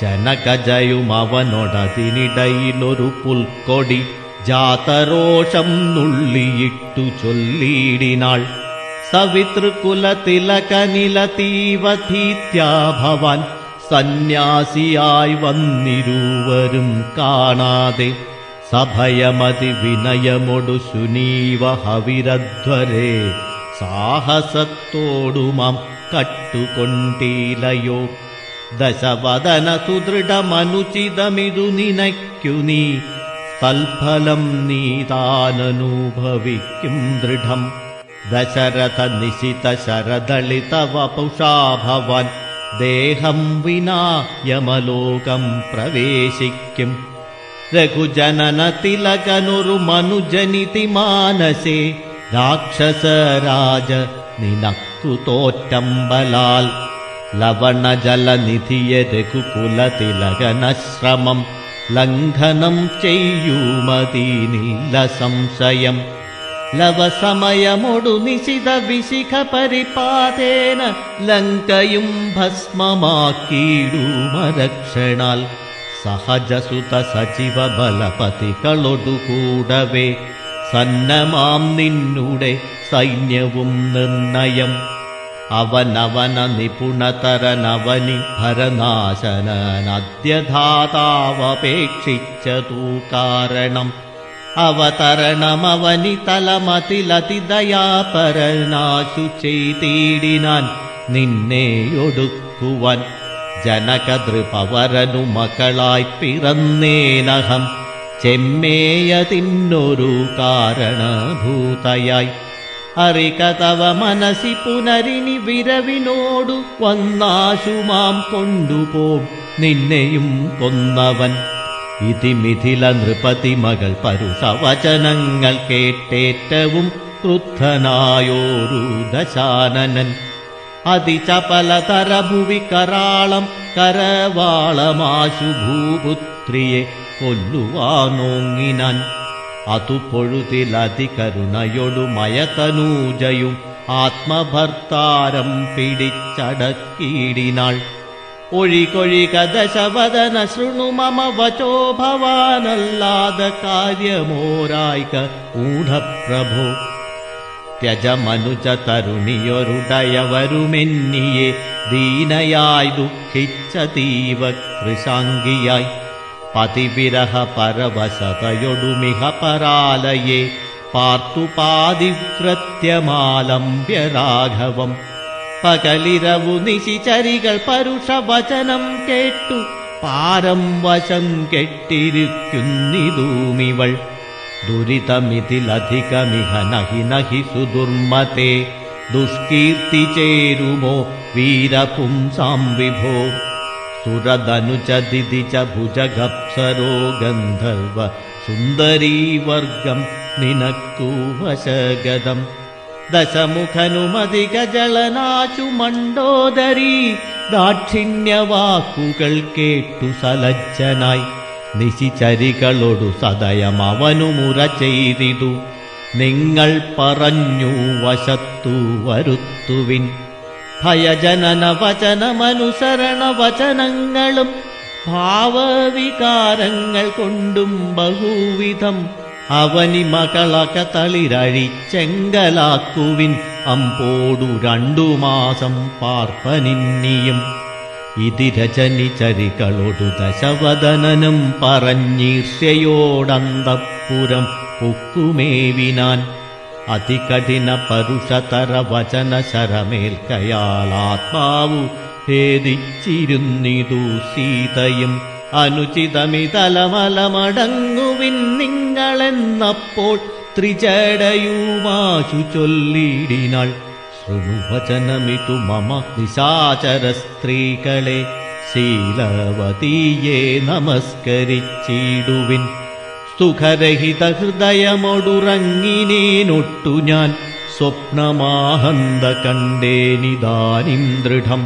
ജനകജയുമവനൊടതിനിടയിലൊരു പുൽക്കൊടി ജാതരോഷം നുള്ളിയിട്ടു ചൊല്ലിയിടിനാൾ സവിതൃകുലതിലകനിലതീവധീത്യാ ഭവാൻ സന്യാസിയായി വന്നിരുവരും കാണാതെ സഭയമതി വിനയമൊടു ശുനീവ ഹവിരധ്വരേ സാഹസത്തോടുമാം കട്ടുകൊണ്ടീലയോ ദശവദന സുദൃഢമനുചിതമിതു നിനയ്ക്കു നീ തൽഫലം നീതാനനുഭവിക്കും ദൃഢം दशरथनिशितशरदलितवपुषा दशरथनिशितशरदलितवपुषाभवन् देहं विना यमलोकं प्रवेशिकं रघुजननतिलकनुरुमनुजनिति मानसे राक्षसराजनिनक्कुतोबलाल् लवणजलनिधय लङ्घनं लङ्घनम् संशयम् തോറ്റമ്പലാൽ ലവണജലനിധിയ രഘുകുല തിലകനശ്രമം ലംഘനം ചെയ്യുമതീനില്ല സംശയം ലവസമയമൊടു നിശിത വിശിഖ പരിപാതേന ലങ്കയും ഭസ്മമാക്കിയിടുമരക്ഷണാൽ സഹജസുത സജീവ ബലപതികളൊടുകൂടവേ സന്നമാം നിന്നുടെ സൈന്യവും നിർണയം അവനവന നിപുണതരനവനി ഭരനാശനദ്യധാതാവപേക്ഷിച്ചതൂ കാരണം അവതരണമവനി തലമതിലതി ദയാപരനാശു ചെയ്തിടിനാൻ നിന്നെയൊടുക്കുവാൻ ജനകതൃപവരനു മകളായി പിറന്നേനഹം ചെമ്മേയതിന്നൊരു കാരണഭൂതയായി. അറികതവ മനസി പുനരിനി വിരവിനോടു വന്നാശുമാം കൊണ്ടുപോം. നിന്നെയും കൊന്നവൻ ഇതി മിഥില നൃപതി മകൾ പരുഷവചനങ്ങൾ കേട്ടേറ്റവും ക്രുദ്ധനായോരു ദശാനനൻ അതിചപലതരഭുവി കരാളം കരവാളമാശു ഭൂപുത്രിയെ കൊല്ലുവാനോങ്ങിനാൻ അതു പൊഴുതിലതികരുണയൊടു മയതനൂജയും ആത്മഭർത്താരം പിടിച്ചടക്കിയിടിനാൾ दशवदनशृणु मम वचो भवानल्लाद कार्यमोराय्क ऊढप्रभो त्यजमनुजतरुण्यरुडयवरुमेन्ने दीनया दुःख दीवकृशाङ्गियै पतिविरहपरवसयोमिह परालये पार्थु पादिप्रत्यमालम्ब्यराघवम् പകലിരവു നിശിചരികൾ പരുഷവചനം കേട്ടു പാരം വശം കെട്ടിരിക്കുന്നിതൂമിവൾ ദുരിതമിതിലധികമിഹ നഹി നഹി സുദുർമതേ ദുഷ്കീർത്തി ചേരുമോ വീരപുംസാം വിഭോ സുരതനുചദിതി ച ഭുജഗപ്സരോ ഗന്ധർവ സുന്ദരീവർഗം നിനക്കു വശഗതം ദശമുഖനുമതികജളനാശു മണ്ടോദരീ ദാക്ഷിണ്യവാക്കുകൾ കേട്ടു സലജ്ജനായി. നിശിചരികളോടു സദയം അവനു മുറ ചെയ്തിതു. നിങ്ങൾ പറഞ്ഞു വശത്തു വരുത്തുവിൻ. ഭയജനന വചനമനുസരണ വചനങ്ങളും ഭാവവികാരങ്ങൾ കൊണ്ടും ബഹുവിധം അവനി മകളക തളിരഴിച്ചെങ്കലാക്കുവിൻ അമ്പോടു രണ്ടു മാസം പാർപ്പനിന്നിയും. ഇതിരചനി ചരികളൊടു ദശവദനനും പറഞ്ഞീർഷയോടന്തപ്പുരം ഒക്കുമേവിനാൻ അതികഠിന പരുഷതര വചന ശരമേൽക്കയാളാത്മാവു ഭേദിച്ചിരുന്നിതു സീതയും. അനുചിതമിതലമലമടങ്ങുവിൻ നിങ്ങളെന്നപ്പോൾ ത്രിജടയുമാശു ചൊല്ലിടിനാൾ ശൃണുവചനമിതു മമ നിശാചര സ്ത്രീകളെ ശീലവതീയെ നമസ്കരിച്ചിടുവിൻ സുഖരഹിത ഹൃദയമൊടുറങ്ങിനേനൊട്ടു ഞാൻ സ്വപ്നമാഹന്ത കണ്ടേനിതാനിം ദൃഢം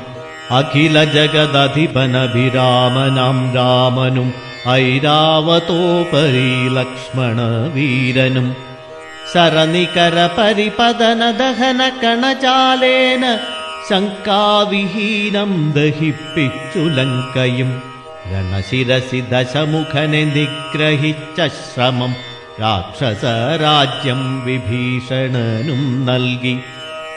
അഖില ജഗദധിപനഭിരാമനാം രാമനും ऐरावतोपरि लक्ष्मण सरनिकरपरिपदनदहनकणजालेन सरनिकरपरिपतनदहनकणचालेन शङ्काविहीनं दहिपुलङ्कम् रणशिरसि दशमुखने निग्रहच्रमम् राक्षसराज्यं विभीषणुम् नल्गि।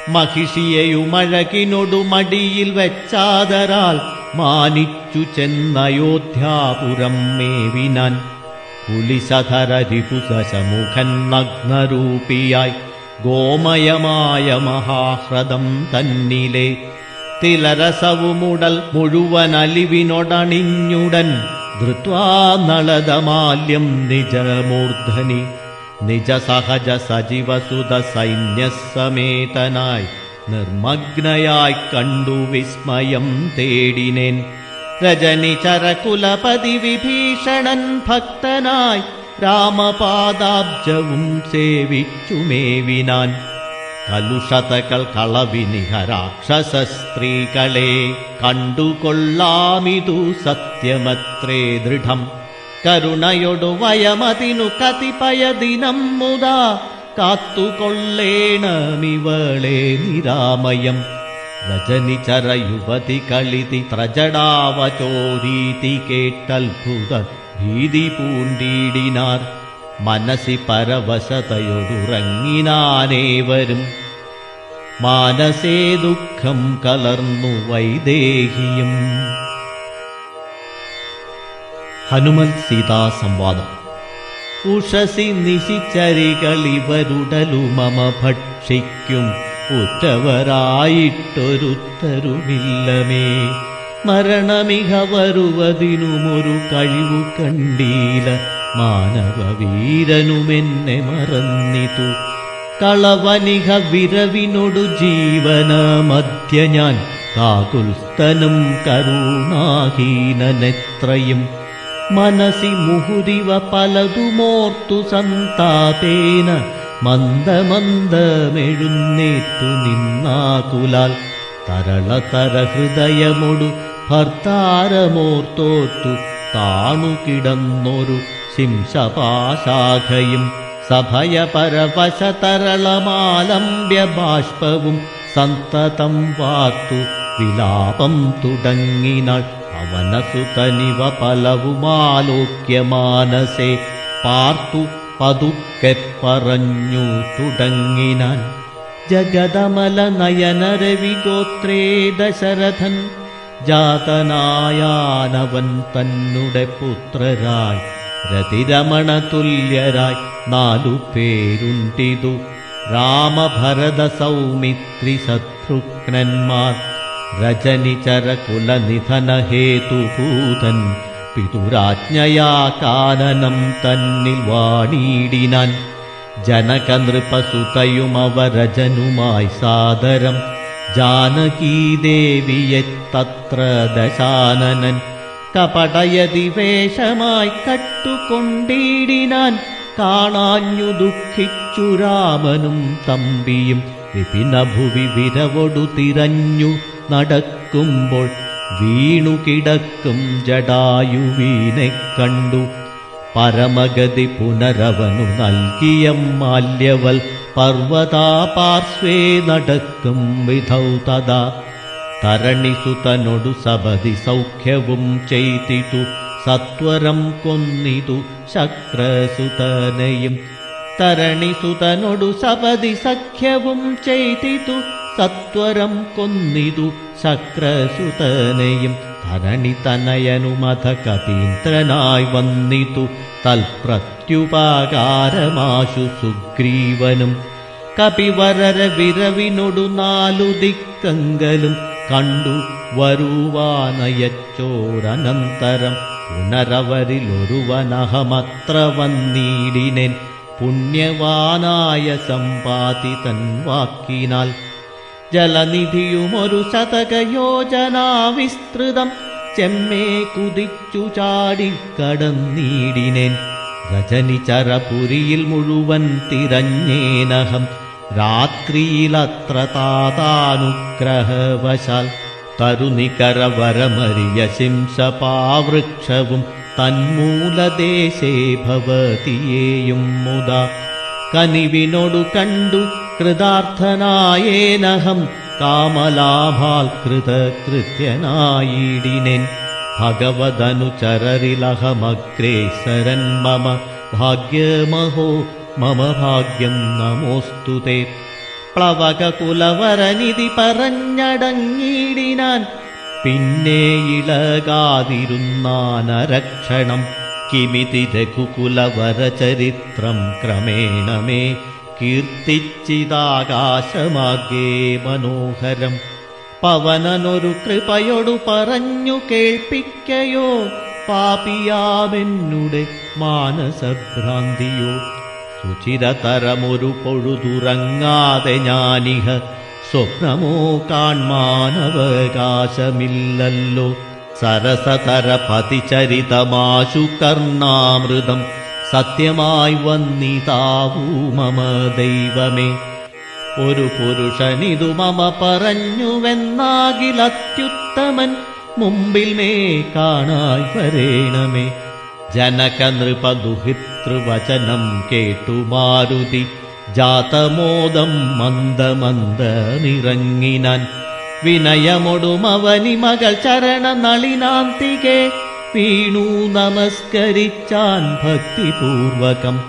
മഹിഷിയെയുമഴകിനൊടു മടിയിൽ വെച്ചാതരാൽ മാനിച്ചു ചെന്നയോധ്യാപുരം മേവിനാൻ പുലിസധര രിപുദശമുഖൻ നഗ്നരൂപിയായി ഗോമയമായ മഹാഹ്രദം തന്നിലെ തിലരസവുമുടൽ മുഴുവനലിവിനൊടണിഞ്ഞുടൻ ധൃത്വാ നളദമാല്യം നിജമൂർധനി നിജ സഹജ സജീവസുത സൈന്യസമേതനായി നിർമ്മഗ്നയായി കണ്ടു വിസ്മയം തേടിനേൻ രജനി ചരകുലപതി വിഭീഷണൻ ഭക്തനായി രാമപാദാബ്ജവും സേവിച്ചുമേവിനാൻ കലുഷതകൾ കളവിനിഹ രാക്ഷസ സ്ത്രീകളെ കണ്ടുകൊള്ളാമിതു സത്യമത്രേ ദൃഢം കരുണയൊടു വയമതിനു കതിപയ ദിനം മുതാ കാത്തുകൊള്ളേണമിവളെ നിരാമയം രജനിചര യുവതി കളിതി ത്രജടാവചോരീതി കേട്ടത്ഭുത ഭീതി പൂണ്ടിടിനാർ മനസി പരവശതയൊടുറങ്ങിനാനേവരും മാനസേ ദുഃഖം കലർന്നു വൈദേഹിയും ഹനുമൽ സീതാ സംവാദം. ഉഷസി നിശിച്ചരികളിവരുടലു മമ ഭക്ഷിക്കും. ഉറ്റവരായിട്ടൊരുത്തരുമില്ലമേ. മരണമിക വരുവതിനുമൊരു കഴിവു കണ്ടീല. മാനവവീരനുമെന്നെ മറന്നിതു. കളവനിഹ വിരവിനൊടു ജീവന മധ്യ ഞാൻ കാകുൽസ്തനും കരുണാഹീനനെത്രയും മനസി മുഹുരിവ പലതുമോർത്തു സന്താപേന മന്ദമന്ദമെഴുന്നേറ്റു നിന്നാകുലാൽ തരളതര ഹൃദയമൊടു ഭർത്താരമോർത്തോർത്തു താണുകിടന്നൊരു ശിംശപാശാഖയും സഭയപരവശതരളമാലംബ്യ ബാഷ്പവും സന്തതം വാർത്തു വിലാപം തുടങ്ങിനാൾ അവനസുതനിവ പലവുമാലോക്യ മാനസേ പാർത്തു പതുക്കെ പറഞ്ഞു തുടങ്ങിനാൻ ജഗതമല നയന രവിഗോത്രേ ദശരഥൻ ജാതനായാനവൻ തന്നെ പുത്രരായി രതിരമണ തുല്യരായി നാലു പേരുണ്ടിതു രാമഭരത സൗമിത്രി ശത്രുഘ്നന്മാർ രജനിചര കുലനിധന ഹേതുഭൂതൻ പിതുരാജ്ഞയാ കാനനം തന്നിൽ വാണീടിനാൻ ജനകനൃപസുതയുമവരജനുമായി സാദരം ജാനകീദേവിയെ തത്ര ദശാനനൻ കപടയതി വേഷമായി കട്ടുകൊണ്ടിടിനാൻ കാണാഞ്ഞു ദുഃഖിച്ചു രാമനും തമ്പിയും വിപിനഭുവി വിരവൊടു തിരഞ്ഞു നടക്കുമ്പോൾ വീണു കിടക്കും ജടായുവീനെ കണ്ടു. പരമഗതി പുനരവനു നൽകിയ മാല്യവൽ പർവതാപാർശ്വേ നടക്കും വിധൗ തഥാ. തരണിസുതനൊടു സപതി സൗഖ്യവും ചെയ്തിതു. സത്വരം കൊന്നിതു ശക്രസുതനയും. തരണിസുതനൊടു സപതി സഖ്യവും ചെയ്തിതു. സത്വരം കൊന്നിതു ശക്രസുതനയും ധരണി തനയനുമഥ കപീന്ദ്രനായി വന്നിതു തൽപ്രത്യുപകാരമാശു സുഗ്രീവനും കപിവരര വിരവിനൊടു നാലു ദിക്കങ്കലും കണ്ടു വരുവാനയച്ചോരനന്തരം പുനരവരിലൊരുവനഹമത്ര വന്നീടിനേൻ പുണ്യവാനായ സമ്പാതിതൻ വാക്കിനാൽ ജലനിധിയുമൊരു ശതകയോജനാ വിസ്തൃതം ചെമ്മേ കുതിച്ചു ചാടിക്കടന്നീടിനേൻ രജനിചരപുരിയിൽ മുഴുവൻ തിരഞ്ഞേനഹം രാത്രിയിലത്ര താതാനുഗ്രഹവശാൽ തരുനികരവരമരിയ ശിംശപാവൃക്ഷവും തന്മൂലദേശേ ഭവതിയേയും മുതാ കനിവിനോടു കണ്ടു കൃതാർത്ഥനായേനഹം കാമലാഭാൽ കൃതകൃത്യനായിടിനേൻ ഭഗവദനുചരരിലഹമഗ്രേസരൻ മമ ഭാഗ്യമഹോ മമ ഭാഗ്യം നമോസ്തു തേ പ്ലവകകുലവരനിധി പറഞ്ഞടങ്ങിടിനാൻ പിന്നെ ഇളകാതിരുന്നാനരക്ഷണം കിമിതി രഘുകുലവരചരിത്രം ക്രമേണ മേ കീർത്തിച്ചിതാകാശമാകേ മനോഹരം. പവനനൊരു കൃപയൊടു പറഞ്ഞു കേൾപ്പിക്കയോ പാപിയാമെന്നുടെ മാനസഭ്രാന്തിയോ. സുചിരതരമൊരു പൊഴുതുറങ്ങാതെ ഞാനിഹ സ്വപ്നമോ കാൺമാനവകാശമില്ലല്ലോ. സരസതര പതിചരിതമാശു കർണാമൃതം സത്യമായി വന്നിതാവൂ മമ ദൈവമേ. ഒരു പുരുഷനിതു മമ പറഞ്ഞുവെന്നാകിൽ അത്യുത്തമൻ മുമ്പിൽ മേ കാണായി വരേണമേ. ജനക നൃപദുഹിതൃവചനം കേട്ടു മാരുതി ജാതമോദം മന്ദമന്ദമിറങ്ങിനാൻ വിനയമൊടുമവനി മകൾ ചരണ നളിനാന്തികെ വീണു നമസ്കരിച്ചാൻ ഭക്തിപൂർവകം.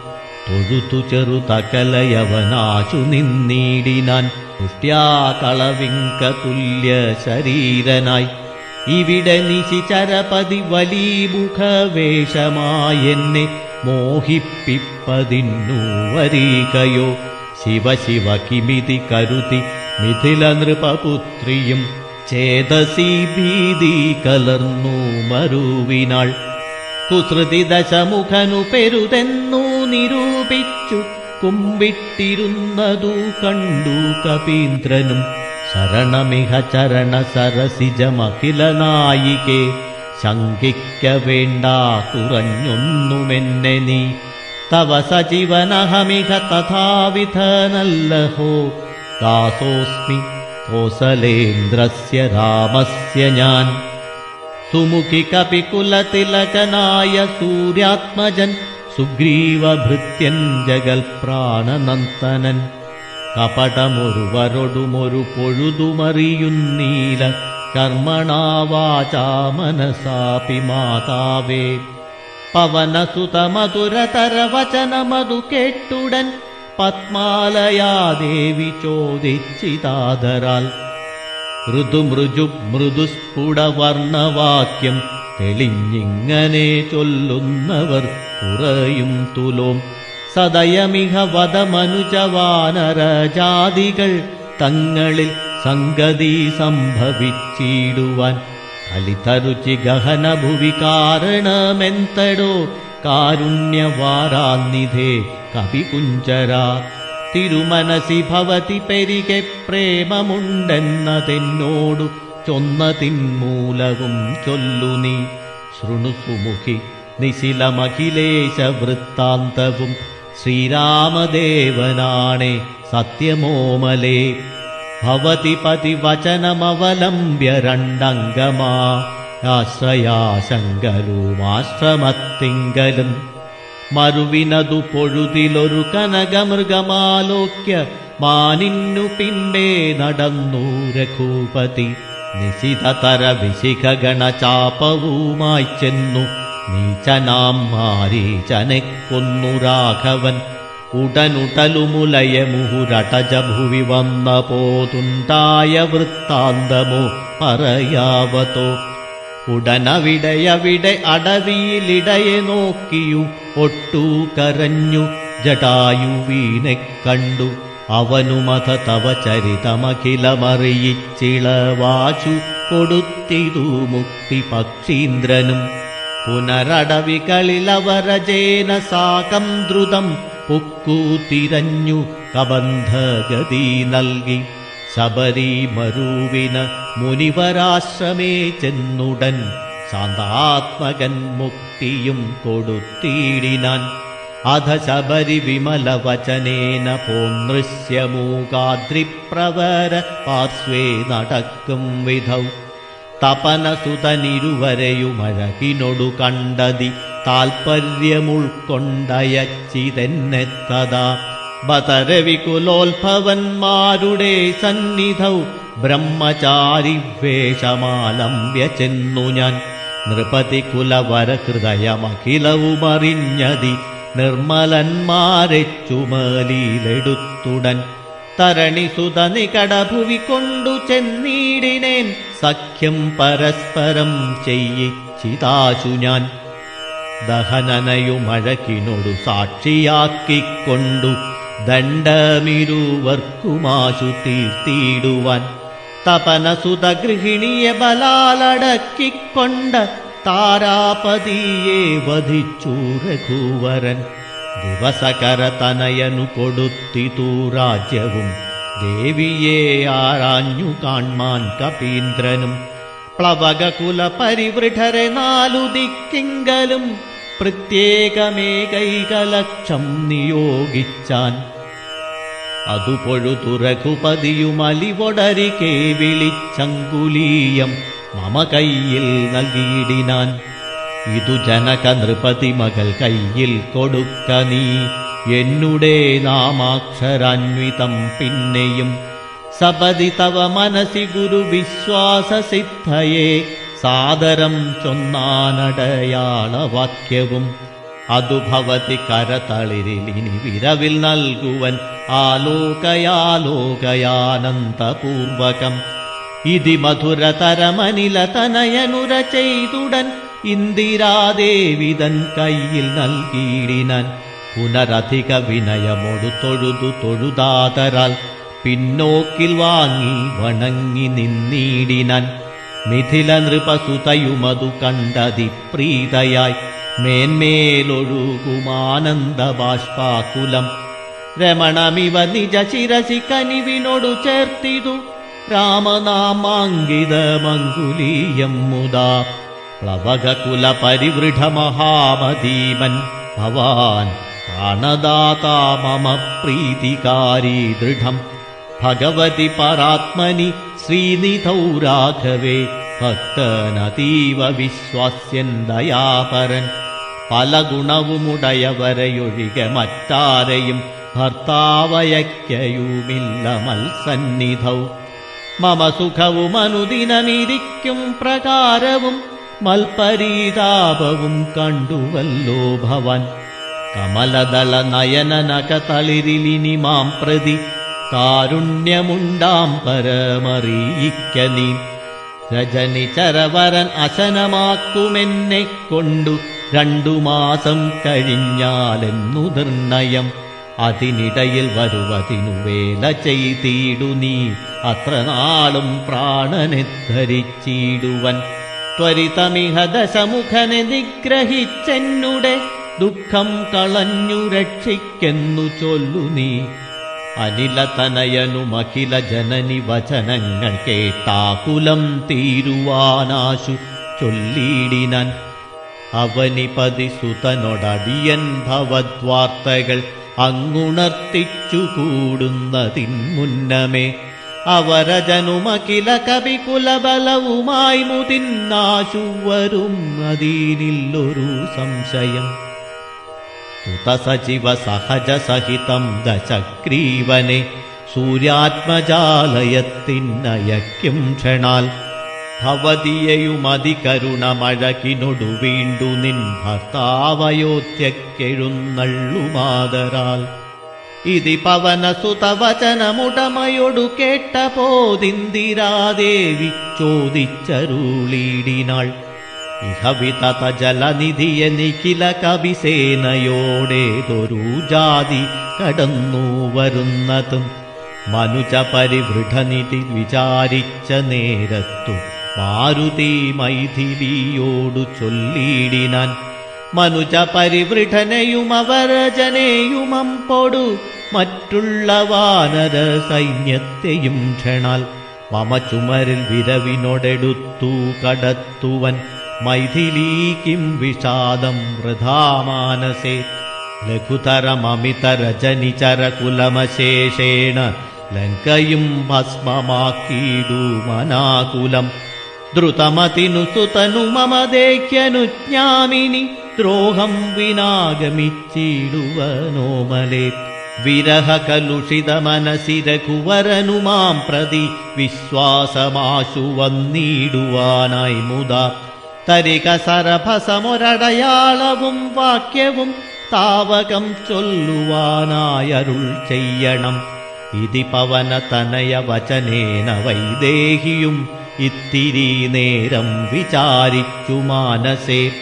തൊഴുത്തു ചെറുതകലയവനാശു നിന്നീടിനാൻ പുഷ്ട്യാകളവിങ്ക തുല്യ ശരീരനായി ഇവിടെ നിശിചരപതി വലിമുഖവേഷമായെന്നെ മോഹിപ്പിപ്പതിന്നു വരീകയോ ശിവ ശിവ കിമിതി കരുതി മിഥില നൃപപുത്രിയും ചേതസി ഭീതി കലർന്നു മരുവിനാൾ. കുസൃതി ദശമുഖനു പെരുതെന്നു നിരൂപിച്ചു. കുമ്പിട്ടിരുന്നതു കണ്ടു കപീന്ദ്രനും. ശരണമിഹ ചരണ സരസിജമഖില നായികെ ശങ്കിക്ക വേണ്ട കുറഞ്ഞൊന്നുമെന്നെ നീ. തവ സജീവനഹമിഹ തഥാവിധനല്ലഹോ ദാസോസ്മി കോസലേന്ദ്രസ്യ രാമസ്യ ഞാൻ സുമുഖി കപികുലതിലകനായ സൂര്യാത്മജൻ സുഗ്രീവഭൃത്യൻ ജഗൽ പ്രാണനന്ദനൻ കപടമൊരുവരൊടുമൊരു പൊഴുതുമറിയുന്നീല കർമ്മണാവാചാ മനസാപി മാതാവേ പവനസുതമധുരതര വചനമതു കേട്ടുടൻ പത്മാലയാദേവി ചോദിച്ചിതാദരാൽ. ഋതുമൃജു മൃദുസ്ഫുടവർണവാക്യം തെളിഞ്ഞിങ്ങനെ ചൊല്ലുന്നവർ കുറയും തുലോം. സദയമിഹ വധമനുജവാനരജാതികൾ തങ്ങളിൽ സംഗതി സംഭവിച്ചിടുവാൻ. കലിതരുചി ഗഹനഭുവി കാരണമെന്തടോ കാരുണ്യവാരാന്നിധേ കവികുഞ്ചരാ തിരുമനസി ഭവതി പെരികെ പ്രേമമുണ്ടെന്നതെന്നോടു ചൊന്നതിന്മൂലവും ചൊല്ലു നീ ശൃണുസുമുഖി നിശിലമഖിലേശ വൃത്താന്തവും ശ്രീരാമദേവനാണേ സത്യമോമലേ ഭവതി പതിവചനമവലംബ്യ രണ്ടംഗമാ ആശ്രയാശങ്കലുമാശ്രമത്തിങ്കലും. മറുവിനതു പൊഴുതിലൊരു കനകമൃഗമാലോക്യ മാനിന്നു പിമ്പേ നടന്നു രഘൂപതി. നിശിതതര വിശിഖഗണചാപവുമായി ചെന്നു. നീചനാം മാരീചനെ കൊന്നു രാഘവൻ. ഉടനുടലുമുലയ മുഹുരടജഭുവി വന്ന പോതുണ്ടായ വൃത്താന്തമോ പറയാവതോ. ഉടനവിടെയവിടെ അടവിയിലിടയെ നോക്കിയു ഒട്ടു കരഞ്ഞു ജടായുവീനെ കണ്ടു അവനുമത തവ ചരിതമഖിലമറിയിച്ചിളവാചു കൊടുത്തിതു മുക്തി പക്ഷീന്ദ്രനും പുനരടവികളിലവരജേന സാകം ദ്രുതം പൊക്കു തിരഞ്ഞു കബന്ധഗതി നൽകി ശബരി മരുവിന മുനിവരാശ്രമേ ചെന്നുടൻ ശാന്താത്മകൻ മുക്തിയും കൊടുത്തിടിനാൻ. അധ ശബരി വിമല വചനേന പോന്നൃശ്യമൂകാദ്രിപ്രവര പാർശ്വേ നടക്കും വിധൗ. തപനസുതനിരുവരെയുമഴകിനൊടു കണ്ടതി താൽപര്യമുൾക്കൊണ്ടയച്ചിതെന്നെത്തതാ ബതരവികുലോത്ഭവന്മാരുടെ സന്നിധൗ ബ്രഹ്മചാരിവേഷമാലംബ്യ ചെന്നു ഞാൻ. നൃപതി കുലവര ഹൃദയമഖിലവുമറിഞ്ഞതി നിർമ്മലന്മാരെ ചുമലിയിലെടുത്തുടൻ തരണിസുത നികടഭുവി കൊണ്ടു ചെന്നീടിനേൻ സഖ്യം പരസ്പരം ചെയ്യിച്ചിതാശു ഞാൻ. ദഹനനയുമഴക്കിനോടു സാക്ഷിയാക്കിക്കൊണ്ടു ദണ്ഡമിരുവർക്കുമാശു തീർത്തിടുവാൻ തപനസുത ഗൃഹിണിയെ ബലാലടക്കിക്കൊണ്ട് താരാപതിയെ വധിച്ചു രഘുവരൻ ദിവസകര തനയനു കൊടുത്തിതു രാജ്യവും ദേവിയെ ആരാഞ്ഞു കാൺമാൻ കപീന്ദ്രനും പ്ലവകകുല പരിവൃഢരെ നാലു ദിക്കിങ്കലും പ്രത്യേകമേകൈകലക്ഷം നിയോഗിച്ചാൻ അതുപൊഴുതു രഘുപതിയുമലിവൊടരികെ വിളിച്ചങ്കുലീയം മമ കയ്യിൽ നൽകിയിടിനാൻ. ഇതു ജനക നൃപതി മകൾ കയ്യിൽ കൊടുക്ക നീ. എന്നുടേ നാമാക്ഷരാന്വിതം പിന്നെയും സപതി തവ മനസി ഗുരു വിശ്വാസസിദ്ധയെ സാദരം ചൊന്നാനടയാളവാക്യവും അതു ഭവതി കരതളിരിലിനി വിരവിൽ നൽകുവൻ ആലോകയാലോകയാനന്ദപൂർവകം ഇതി മധുരതരമനില തനയനുര ചെയ്തുടൻ ഇന്ദിരാദേവിതൻ കയ്യിൽ നൽകിയിടിനാൻ. പുനരധിക വിനയമൊടു തൊഴുതു തൊഴുതാതരാൽ പിന്നോക്കിൽ വാങ്ങി വണങ്ങി നിന്നീടിനാൻ. മിഥില നൃപസുതയുമതു കണ്ടതി പ്രീതയായി മേന്മേലൊഴുകുമാനന്ദബാഷ്പാകുലം രമണമിവ നിജ ശിരസി കനിവിനോടു ചേർത്തിതു രാമനാമാങ്കിതമങ്കുലീയം മുതാ പ്ലവകകുല പരിവൃഢ മഹാമതീമൻ ഭവാൻ പ്രാണദാതാ മമ പ്രീതികാരീ ദൃഢം ഭഗവതി പരാത്മനി ശ്രീനിധൗ രാഘവേ ഭക്തനതീവ വിശ്വാസ്യൻ ദയാപരൻ പല ഗുണവുമുടയവരെയൊഴികെ മറ്റാരെയും ഭർത്താവയക്കയുമില്ല മത്സന്നിധൗ. മമ സുഖവും അനുദിനമിരിക്കും പ്രകാരവും മൽപരീതാപവും കണ്ടുവല്ലോ ഭവൻ. കമലദള നയനനകതളിരിലിനി മാം പ്രതി കാരുണ്യമുണ്ടാം പരമറിയിക്ക നീ രജനി ചരവരൻ അശനമാക്കുമെന്നെ കൊണ്ടു രണ്ടു മാസം കഴിഞ്ഞാലെന്നു നിർണയം. അതിനിടയിൽ വരുവതിനു വേല ചെയ്തിടു നീ. അത്ര നാളും പ്രാണനെ ധരിച്ചിടുവൻ. ത്വരിതമിഹ ദശമുഖനെ നിഗ്രഹിച്ചെന്നുടെ ദുഃഖം കളഞ്ഞു രക്ഷിക്കെന്നു ചൊല്ലു നീ. അനിലതനയനുമഖില ജനനി വചനങ്ങൾ കേട്ടാകുലം തീരുവാനാശു ചൊല്ലിയിടിനാൻ അവനിപതി സുതനൊടടിയൻ ഭവദ്വാർത്തകൾ അങ്ങുണർത്തിച്ചു കൂടുന്നതിൻ മുന്നമേ അവരജനുമഖില കവികുലബലവുമായി മുതിന്നാശുവരും അതിനില്ലൊരു സംശയം. സുതസചിവ സഹജ സഹിതം ദശഗ്രീവനെ സൂര്യാത്മജാലയത്തിനയക്കും ക്ഷണാൽ ഭവതിയയുമതികരുണമഴകിനൊടു വീണ്ടു നിൻ ഭർത്താവയോധ്യക്കെഴുന്നള്ളുമാതരാൽ. ഇതി പവനസുതവചനമുടമയൊടു കേട്ട പോതിന്ദിരാദേവി ചോദിച്ചരുളീടിനാൾ. ഇഹവിതത ജലനിധിയ നിഖില കവിസേനയോടേതൊരു ജാതി കടന്നു വരുന്നതും. മനുജ പരിവൃഢനിധി വിചാരിച്ച നേരത്തു മാരുതി മൈഥിലിയോടു ചൊല്ലിയിടിനാൻ മനുജ പരിവൃഢനെയും അവരജനെയുമം പൊടു. മറ്റുള്ള വാനര സൈന്യത്തെയും ക്ഷണാൽ മമ ചുമരിൽ വിരവിനോടെടുത്തു കടത്തുവൻ. മൈഥിലീക്കും വിഷാദം വൃഥാമാനസേ. ലഘുതരമമിതരജനിചരകുലമശേഷേണ ലങ്കയും ഭസ്മമാക്കിയിടു മനാകുലം ദ്രുതമതിനു സുതനു മമ ദേഹ്യനുജ്ഞാമിനി ദ്രോഹം വിനാഗമിച്ചിടുവനോമലേ വിരഹ കലുഷിത മനസി രഘുവരനു മാം പ്രതി വിശ്വാസമാശു വന്നിടുവാനായി മുതാ തരിക സരഭസമൊരടയാളവും വാക്യവും താവകം ചൊല്ലുവാനായരുൾ ചെയ്യണം ഇതി പവന തനയ വചനേന വൈദേഹിയും ഇത്തിരി നേരം വിചാരിച്ചു മാനസേ.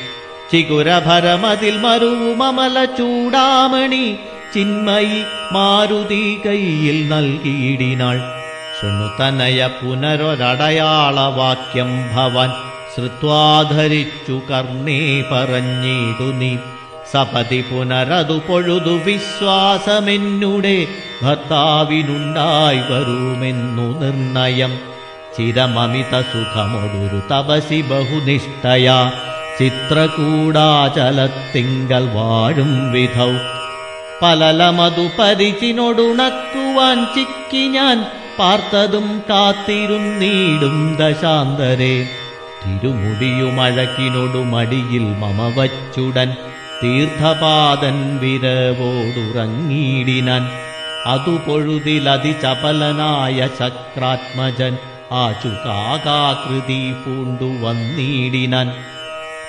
ചികുരഭരമതിൽ മരുവുമല ചൂടാമണി ചിന്മയി മാരുതി കയ്യിൽ നൽകിയിടിനാൾ. ശൃണുതനയ പുനരൊരടയാളവാക്യം ഭവൻ ശ്രുത്വാധരിച്ചു കർണേ പറഞ്ഞിടു നീ. സപതി പുനരതു പൊഴുതു വിശ്വാസമെന്നുടെ ഭർത്താവിനുണ്ടായി വരുമെന്നു നിർണയം. ചിരമമിത സുഖമൊടുരു തപസി ബഹുനിഷ്ഠയാ. ചിത്രകൂടാചലത്തിങ്കൽ വാഴും വിധൗ. പലലമതു പരിചിനൊടുണക്കുവാൻ ചിക്കി ഞാൻ പാർത്തതും കാത്തിരുന്നീടും ദശാന്തരെ. തിരുമുടിയുമഴക്കിനൊടുമടിയിൽ മമ വച്ചുടൻ തീർത്ഥപാദൻ വിരവോടുറങ്ങിയിടിനാൻ അതുപൊഴുതിലതിചപലനായ ചക്രാത്മജൻ ആചുകാകാകൃതി പൂണ്ടു വന്നിടിനാൻ.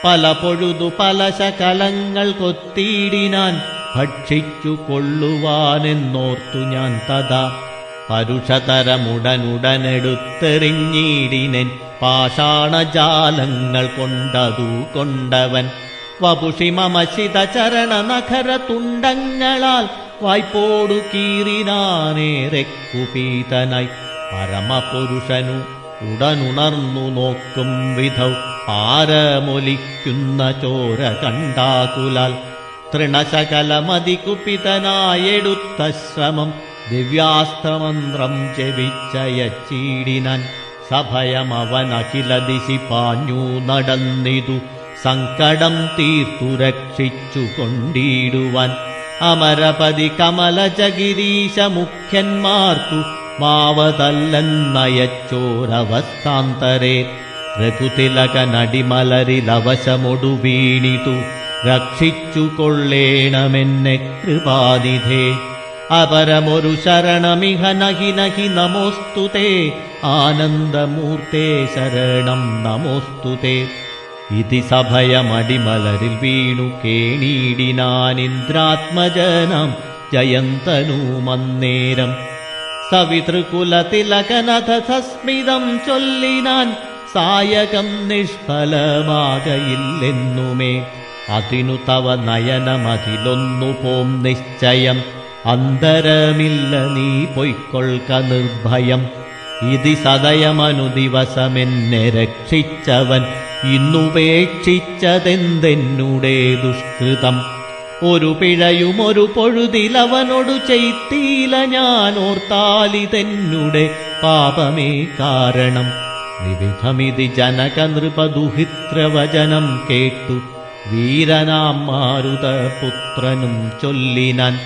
പല പൊഴുതു പല ശകലങ്ങൾ കൊത്തിയിടിനാൻ. ഭക്ഷിച്ചു കൊള്ളുവാനെന്നോർത്തു ഞാൻ തഥാ. പരുഷതരമുടനുടനെടുത്തെറിഞ്ഞിടിനൻ. പാഷാണജാലങ്ങൾ കൊണ്ടതു കൊണ്ടവൻ. വപുഷി മമശിത ചരണ നഖര തുണ്ടങ്ങളാൽ വായ്പോടു കീറിനാനേറെ കുപീതനായി. പരമപുരുഷനു ഉടനുണർന്നു നോക്കും വിധൗ. പാരമൊലിക്കുന്ന ചോര കണ്ടാകുലാൽ തൃണശകലമതി കുപിതനായെടുത്ത ശ്രമം ദിവ്യാസ്ത്രമന്ത്രം ചെവിച്ചയച്ചീടിനാൻ സഭയമവനഖില ദിശി പാഞ്ഞു നടന്നിതു. സങ്കടം തീർത്തു രക്ഷിച്ചു കൊണ്ടിടുവാൻ അമരപതി കമലജഗിരീശ മുഖ്യന്മാർക്കു മാവതല്ലെന്നയച്ചോരവസ്ഥാന്തരേ രഘുതിലകനടിമലരിലവശമൊടു വീണിതു രക്ഷിച്ചു കൊള്ളേണമെന്നെ കൃപാനിധേ അപരമൊരു ശരണമിഹ നഹി നഹി നമോസ്തുതേ ആനന്ദമൂർത്തേ ശരണം നമോസ്തുതേ ഇതി സഭയമടിമലരിൽ വീണു കേണീടിനാനിന്ദ്രാത്മജനം ജയന്തനുമന്നേരം സവിതൃകുലതിലകനഥ സസ്മിതം ചൊല്ലിനാൻ സായകം നിഷ്ഫലമാകയില്ലെന്നുമേ. അതിനു തവ നയനമതിലൊന്നു പോം നിശ്ചയം. അന്തരമില്ല നീ പൊയ്ക്കൊൾക്ക നിർഭയം. ഇതി സദയമനു ദിവസമെന്നെ രക്ഷിച്ചവൻ. ഇന്നുപേക്ഷിച്ചതെന്തെന്നുടേ ദുഷ്കൃതം. ഒരു പിഴയും ഒരു പൊഴുതിലവനോടു ചെയ്ത്തീല ഞാൻ ഓർത്താലിതെന്നുടെ പാപമേ കാരണം. വിവിധമിതി ജനക നൃപദുഹിത്രവചനം കേട്ടു. വീരനാം മാരുത പുത്രനും ചൊല്ലിനാൻ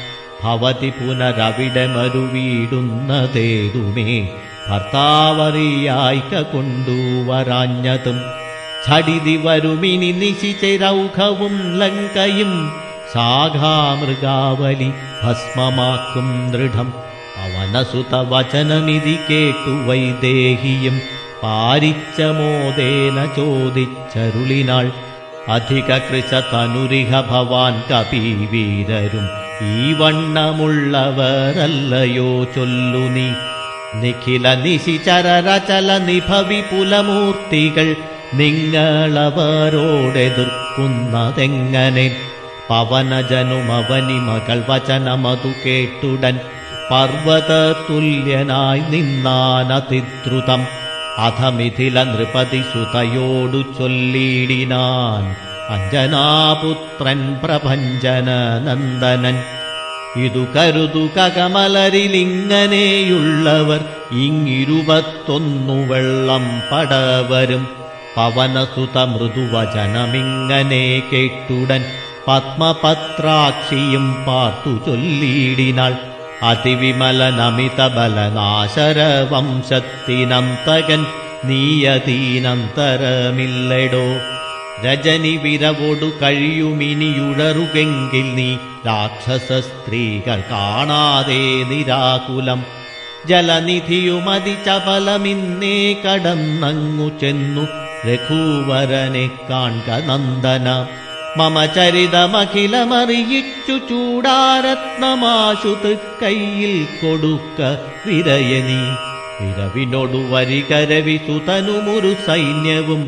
ഭവതി പുനരവിടെ മരുവീടുന്നതേതുമേ. ഭർത്താവറിയായിക്ക കൊണ്ടുവരാഞ്ഞതും ഛടിതി വരുമിനി നിശിചരൗഘവും ലങ്കയും ശാഖാമൃഗാവലി ഭസ്മമാക്കും ദൃഢം. അവനസുത വചനമിതി കേട്ടു വൈദേഹിയും. പാരിച്ച മോദേന ചോദിച്ചരുളിനാൾ. അധിക കൃശ തനുരിഹ ഭവാൻ കപീവീരരും. ഈ വണ്ണമുള്ളവരല്ലയോ ചൊല്ലു നീ. നിഖില നിശിചരചല നിഭവി പുലമൂർത്തികൾ നിങ്ങളവരോടെതിർക്കുന്നതെങ്ങനെ? പവനജനുമവനി മകൾ വചനമതു കേട്ടുടൻ പർവതതുല്യനായി നിന്നാനതിദ്രുതം അധമിഥില നൃപതി സുതയോടു ചൊല്ലിടിനാൻ അഞ്ജനാപുത്രൻ പ്രഭഞ്ജന നന്ദനൻ. ഇതു കരുതു കകമലരിലിങ്ങനെയുള്ളവർ ഇങ്ങിരുപത്തൊന്നു വെള്ളം പടവരും. പവനസുത മൃദുവചനമിങ്ങനെ കേട്ടുടൻ പത്മപത്രാക്ഷിയും പാർത്തു ചൊല്ലിയിടിനാൾ അതിവിമലനമിത ബലനാശര വംശത്തിനന്തകൻ നീയതീനന്തരമില്ലടോ രജനി വിരവോടു കഴിയുമിനിയുഴറുകെങ്കിൽ നീ രാക്ഷസ സ്ത്രീകൾ കാണാതെ നിരാകുലം ജലനിധിയുമതി ചപലമിന്നേ കടന്നങ്ങു ചെന്നു രഘുവരനെ കാൺക നന്ദന മമ ചരിതമഖിലമറിയിച്ചു ചൂടാരത്നമാശു തൃക്കൈയിൽ കൊടുക്ക വിരയനി വിരവിനോടു വരികരവി സുതനുമൊരു സൈന്യവും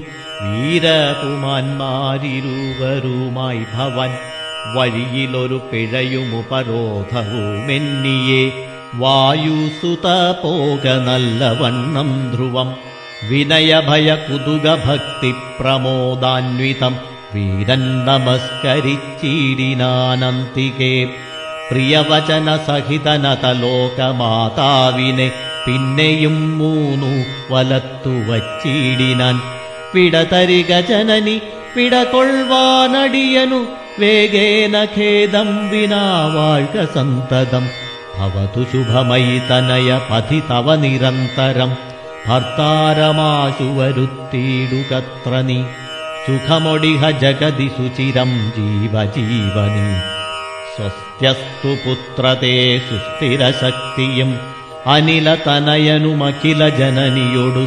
വീരപുമാന്മാരിരുവരുമായി ഭവൻ വഴിയിലൊരു പിഴയുമുപരോധവുമെന്നിയെ വായുസുത പോക നല്ലവണ്ണം ധ്രുവം വിനയഭയ കുതുക ഭക്തി പ്രമോദാന്വിതം വീരൻ നമസ്കരിച്ചിടിനാനന്തികെ പ്രിയവചന സഹിതനതലോകമാതാവിനെ പിന്നെയും മൂന്നു വലത്തു വച്ചിടിനാൻ വിടതരിക ജനനി വിടകൊള്ളുവാനടിയനു വേഗേന ഖേദം വിനാ വാഴ്ക സന്തതം ഭവതു ശുഭമയി തനയ പതി തവ നിരന്തരം ഭർത്താരമാശു വരുത്തിയിടുകത്ര सुखमोडिह जगति सुचिरम् जीवजीवनि स्वस्त्यस्तुपुत्रते सुस्थिरशक्तिम्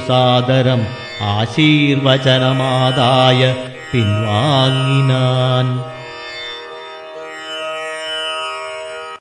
सादरम् आशीर्वचनमादाय पिन्वाङ्गिनान्।